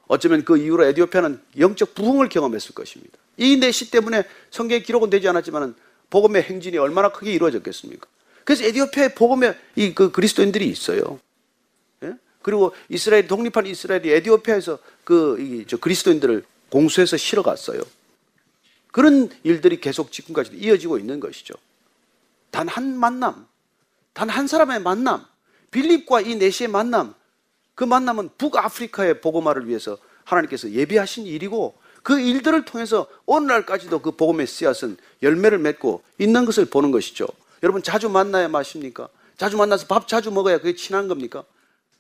어쩌면 그 이후로 에디오피아는 영적 부흥을 경험했을 것입니다. 이 내시 때문에 성경에 기록은 되지 않았지만 복음의 행진이 얼마나 크게 이루어졌겠습니까? 그래서 에디오피아에 복음의 이 그 그리스도인들이 있어요. 예? 그리고 이스라엘 독립한 이스라엘이 에디오피아에서 그 이 저 그리스도인들을 공수해서 실어갔어요. 그런 일들이 계속 지금까지도 이어지고 있는 것이죠. 단 한 만남, 단 한 사람의 만남, 빌립과 이 네시의 만남, 그 만남은 북아프리카의 복음화를 위해서 하나님께서 예비하신 일이고 그 일들을 통해서 오늘날까지도 그 복음의 씨앗은 열매를 맺고 있는 것을 보는 것이죠. 여러분 자주 만나야 마십니까? 자주 만나서 밥 자주 먹어야 그게 친한 겁니까?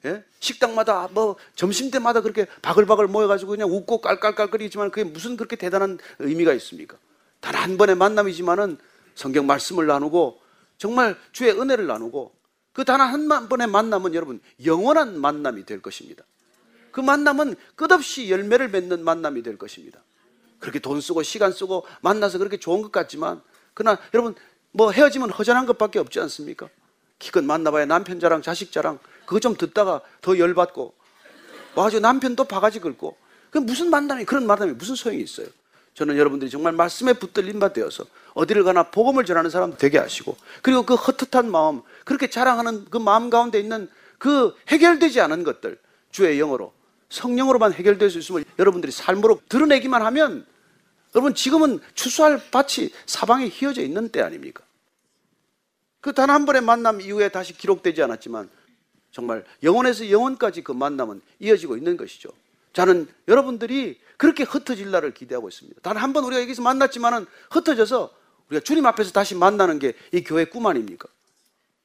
예? 식당마다 뭐 점심 때마다 그렇게 바글바글 모여가지고 그냥 웃고 깔깔깔거리지만 그게 무슨 그렇게 대단한 의미가 있습니까? 단 한 번의 만남이지만은 성경 말씀을 나누고 정말 주의 은혜를 나누고 그 단 한 번의 만남은 여러분 영원한 만남이 될 것입니다. 그 만남은 끝없이 열매를 맺는 만남이 될 것입니다. 그렇게 돈 쓰고 시간 쓰고 만나서 그렇게 좋은 것 같지만 그러나 여러분 뭐 헤어지면 허전한 것밖에 없지 않습니까? 기껏 만나봐야 남편 자랑, 자식 자랑 그거 좀 듣다가 더 열받고 와가지고 남편도 바가지 긁고 그 무슨 만남이 그런 만남이 무슨 소용이 있어요? 저는 여러분들이 정말 말씀에 붙들린 바 되어서 어디를 가나 복음을 전하는 사람 되게 하시고 그리고 그 헛헛한 마음 그렇게 자랑하는 그 마음 가운데 있는 그 해결되지 않은 것들 주의 영어로 성령으로만 해결될 수 있음을 여러분들이 삶으로 드러내기만 하면 여러분 지금은 추수할 밭이 사방에 휘어져 있는 때 아닙니까? 그 단 한 번의 만남 이후에 다시 기록되지 않았지만 정말 영원에서 영원까지 그 만남은 이어지고 있는 것이죠. 저는 여러분들이 그렇게 흩어질 날을 기대하고 있습니다. 단 한 번 우리가 여기서 만났지만은 흩어져서 우리가 주님 앞에서 다시 만나는 게 이 교회 꿈 아닙니까?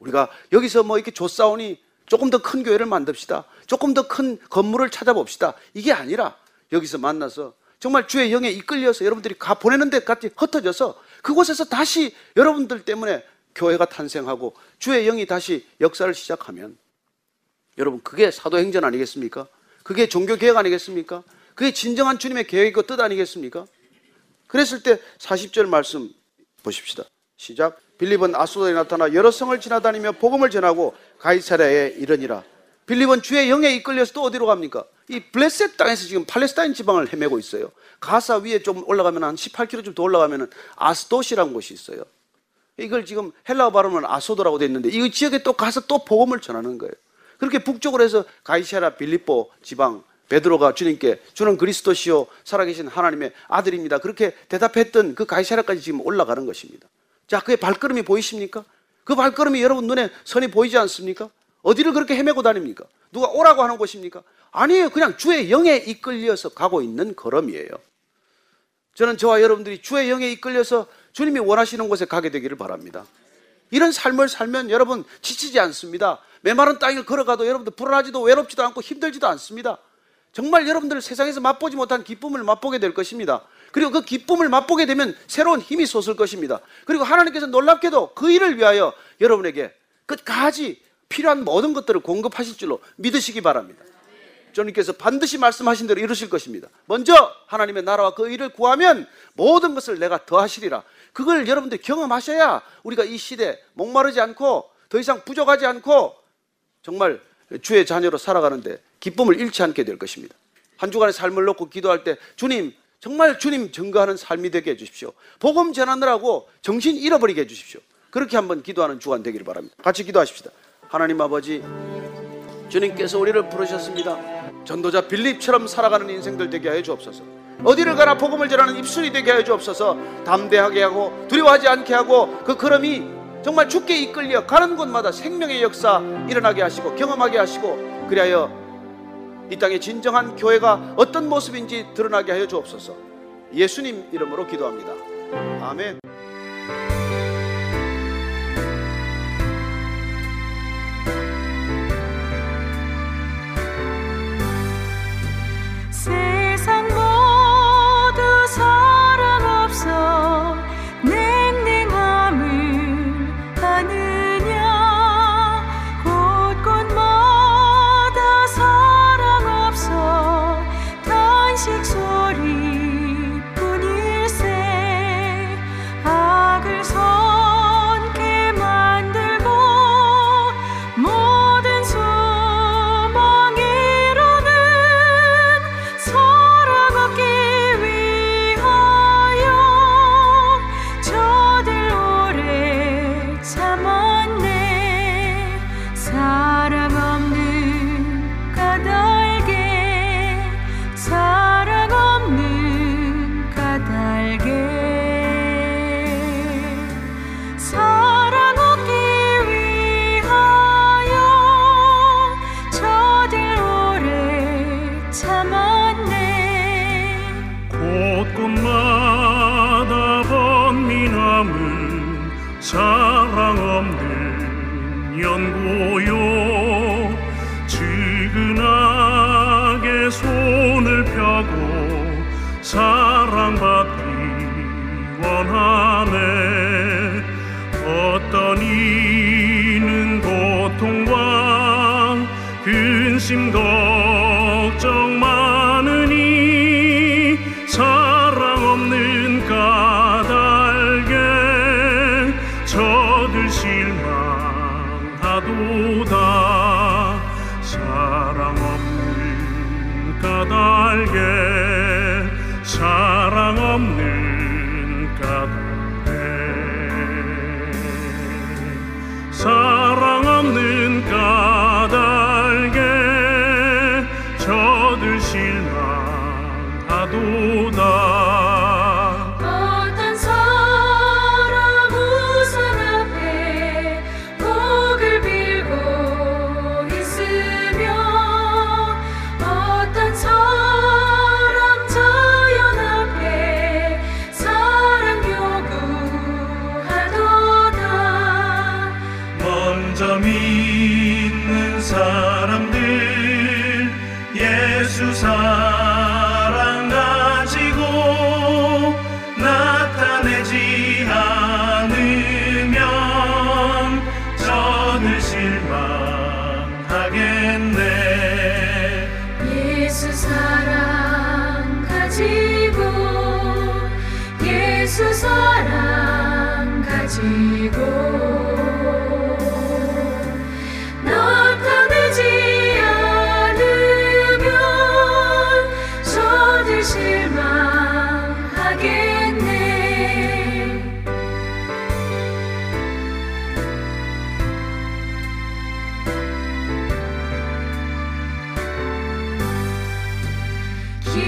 우리가 여기서 뭐 이렇게 조싸우니 조금 더 큰 교회를 만듭시다. 조금 더 큰 건물을 찾아봅시다. 이게 아니라 여기서 만나서 정말 주의 영에 이끌려서 여러분들이 가 보내는 데까지 흩어져서 그곳에서 다시 여러분들 때문에 교회가 탄생하고 주의 영이 다시 역사를 시작하면 여러분 그게 사도행전 아니겠습니까? 그게 종교개혁 아니겠습니까? 그게 진정한 주님의 계획이고 뜻 아니겠습니까? 그랬을 때 40절 말씀 보십시다. 시작. 빌립은 아소도에 나타나 여러 성을 지나다니며 복음을 전하고 가이사랴에 이르니라. 빌립은 주의 영에 이끌려서 또 어디로 갑니까? 이 블레셋 땅에서 지금 팔레스타인 지방을 헤매고 있어요. 가사 위에 좀 올라가면 한 18km 더 올라가면 아스도시라는 곳이 있어요. 이걸 지금 헬라어 발음은 아소도라고 돼 있는데 이 지역에 또 가서 또 복음을 전하는 거예요. 그렇게 북쪽으로 해서 가이사라 빌립보 지방 베드로가 주님께 주는 그리스도시요 살아계신 하나님의 아들입니다. 그렇게 대답했던 그 가이사라까지 지금 올라가는 것입니다. 자, 그의 발걸음이 보이십니까? 그 발걸음이 여러분 눈에 선이 보이지 않습니까? 어디를 그렇게 헤매고 다닙니까? 누가 오라고 하는 곳입니까? 아니에요. 그냥 주의 영에 이끌려서 가고 있는 걸음이에요. 저는 저와 여러분들이 주의 영에 이끌려서 주님이 원하시는 곳에 가게 되기를 바랍니다. 이런 삶을 살면 여러분 지치지 않습니다. 메마른 땅을 걸어가도 여러분들 불안하지도 외롭지도 않고 힘들지도 않습니다. 정말 여러분들 세상에서 맛보지 못한 기쁨을 맛보게 될 것입니다. 그리고 그 기쁨을 맛보게 되면 새로운 힘이 솟을 것입니다. 그리고 하나님께서 놀랍게도 그 일을 위하여 여러분에게 끝까지 필요한 모든 것들을 공급하실 줄로 믿으시기 바랍니다. 주님께서 반드시 말씀하신 대로 이루실 것입니다. 먼저 하나님의 나라와 그 일을 구하면 모든 것을 내가 더하시리라. 그걸 여러분들 경험하셔야 우리가 이 시대 목마르지 않고 더 이상 부족하지 않고 정말 주의 자녀로 살아가는데 기쁨을 잃지 않게 될 것입니다. 한 주간의 삶을 놓고 기도할 때 주님 정말 주님 증거하는 삶이 되게 해주십시오. 복음 전하느라고 정신 잃어버리게 해주십시오. 그렇게 한번 기도하는 주간 되기를 바랍니다. 같이 기도하십시다. 하나님 아버지, 주님께서 우리를 부르셨습니다. 전도자 빌립처럼 살아가는 인생들 되게 하여 주옵소서. 어디를 가나 복음을 전하는 입술이 되게 하여 주옵소서. 담대하게 하고 두려워하지 않게 하고 그 걸음이 정말 죽게 이끌려 가는 곳마다 생명의 역사 일어나게 하시고 경험하게 하시고 그리하여 이 땅의 진정한 교회가 어떤 모습인지 드러나게 하여 주옵소서. 예수님 이름으로 기도합니다. 아멘. 연고요. 지근하게 손을 펴고 사랑받기 원하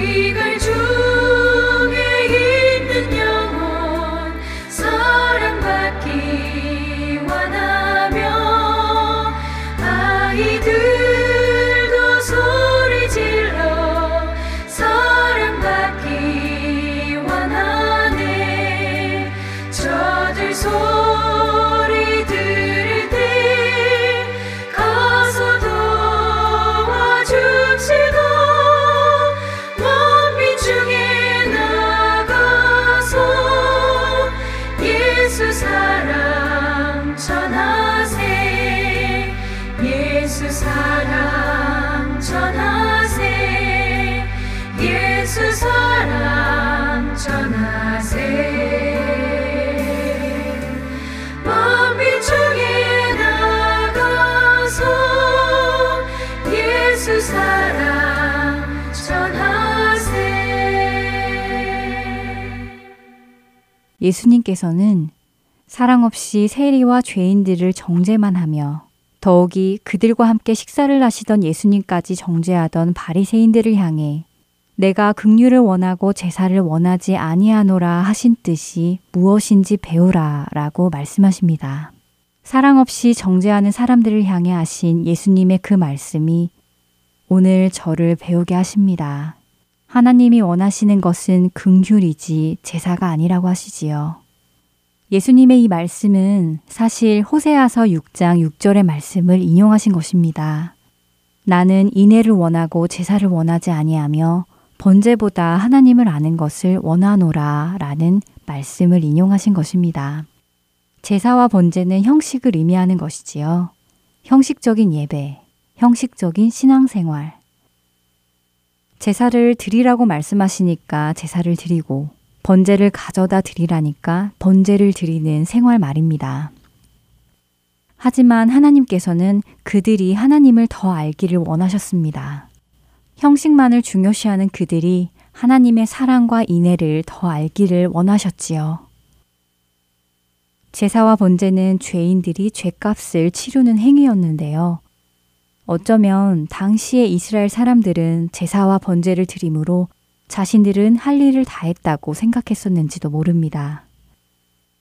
기 예수님께서는 사랑 없이 세리와 죄인들을 정죄만 하며 더욱이 그들과 함께 식사를 하시던 예수님까지 정죄하던 바리새인들을 향해 내가 긍휼을 원하고 제사를 원하지 아니하노라 하신 뜻이 무엇인지 배우라라고 말씀하십니다. 사랑 없이 정죄하는 사람들을 향해 하신 예수님의 그 말씀이 오늘 저를 배우게 하십니다. 하나님이 원하시는 것은 긍휼이지 제사가 아니라고 하시지요. 예수님의 이 말씀은 사실 호세아서 6장 6절의 말씀을 인용하신 것입니다. 나는 인애를 원하고 제사를 원하지 아니하며 번제보다 하나님을 아는 것을 원하노라 라는 말씀을 인용하신 것입니다. 제사와 번제는 형식을 의미하는 것이지요. 형식적인 예배, 형식적인 신앙생활. 제사를 드리라고 말씀하시니까 제사를 드리고 번제를 가져다 드리라니까 번제를 드리는 생활 말입니다. 하지만 하나님께서는 그들이 하나님을 더 알기를 원하셨습니다. 형식만을 중요시하는 그들이 하나님의 사랑과 인애를 더 알기를 원하셨지요. 제사와 번제는 죄인들이 죄값을 치르는 행위였는데요. 어쩌면 당시의 이스라엘 사람들은 제사와 번제를 드림으로 자신들은 할 일을 다 했다고 생각했었는지도 모릅니다.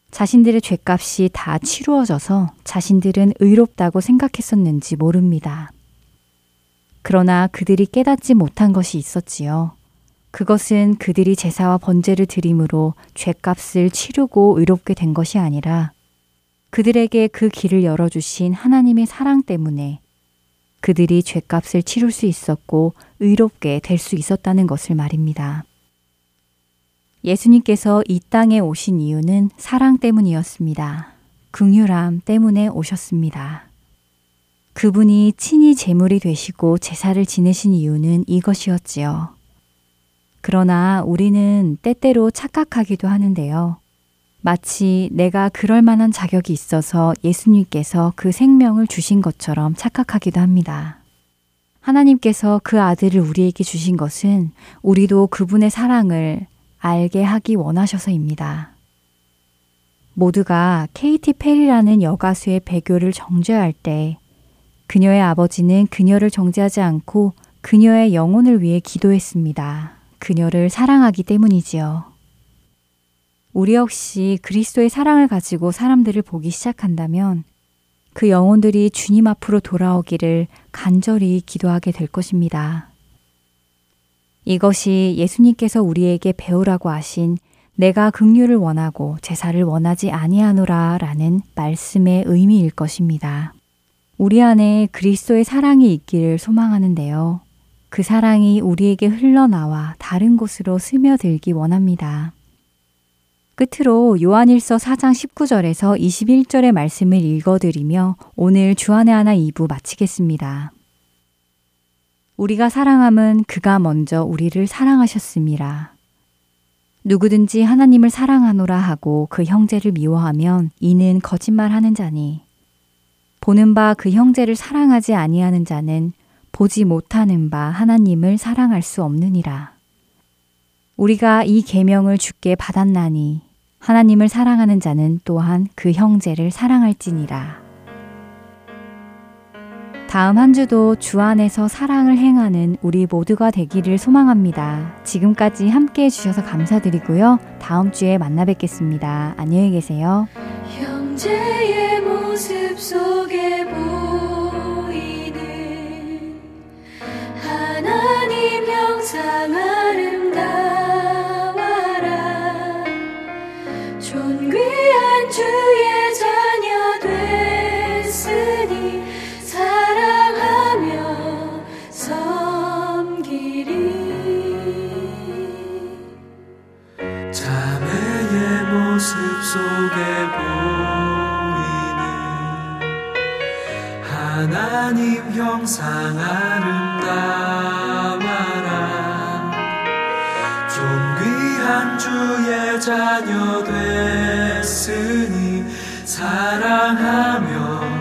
자신들의 죄값이 다 치루어져서 자신들은 의롭다고 생각했었는지 모릅니다. 그러나 그들이 깨닫지 못한 것이 있었지요. 그것은 그들이 제사와 번제를 드림으로 죄값을 치르고 의롭게 된 것이 아니라 그들에게 그 길을 열어주신 하나님의 사랑 때문에 그들이 죄값을 치룰 수 있었고 의롭게 될 수 있었다는 것을 말입니다. 예수님께서 이 땅에 오신 이유는 사랑 때문이었습니다. 긍휼함 때문에 오셨습니다. 그분이 친히 제물이 되시고 제사를 지내신 이유는 이것이었지요. 그러나 우리는 때때로 착각하기도 하는데요. 마치 내가 그럴 만한 자격이 있어서 예수님께서 그 생명을 주신 것처럼 착각하기도 합니다. 하나님께서 그 아들을 우리에게 주신 것은 우리도 그분의 사랑을 알게 하기 원하셔서입니다. 모두가 케이티 페리라는 여가수의 배교를 정죄할 때 그녀의 아버지는 그녀를 정죄하지 않고 그녀의 영혼을 위해 기도했습니다. 그녀를 사랑하기 때문이지요. 우리 역시 그리스도의 사랑을 가지고 사람들을 보기 시작한다면 그 영혼들이 주님 앞으로 돌아오기를 간절히 기도하게 될 것입니다. 이것이 예수님께서 우리에게 배우라고 하신 내가 긍휼을 원하고 제사를 원하지 아니하노라라는 말씀의 의미일 것입니다. 우리 안에 그리스도의 사랑이 있기를 소망하는데요. 그 사랑이 우리에게 흘러나와 다른 곳으로 스며들기 원합니다. 끝으로 요한일서 4장 19절에서 21절의 말씀을 읽어드리며 오늘 주안의 하나 2부 마치겠습니다. 우리가 사랑함은 그가 먼저 우리를 사랑하셨습니다. 누구든지 하나님을 사랑하노라 하고 그 형제를 미워하면 이는 거짓말하는 자니 보는 바 그 형제를 사랑하지 아니하는 자는 보지 못하는 바 하나님을 사랑할 수 없느니라. 우리가 이 계명을 주께 받았나니 하나님을 사랑하는 자는 또한 그 형제를 사랑할지니라. 다음 한 주도 주 안에서 사랑을 행하는 우리 모두가 되기를 소망합니다. 지금까지 함께 해주셔서 감사드리고요. 다음 주에 만나 뵙겠습니다. 안녕히 계세요. 형제의 모습 속에 보이는 하나님 형상 아름 주의 자녀 됐으니 사랑하며 섬기리. 자매의 모습 속에 보이는 하나님 형상 아름다워 한 주의 자녀 됐으니 사랑하며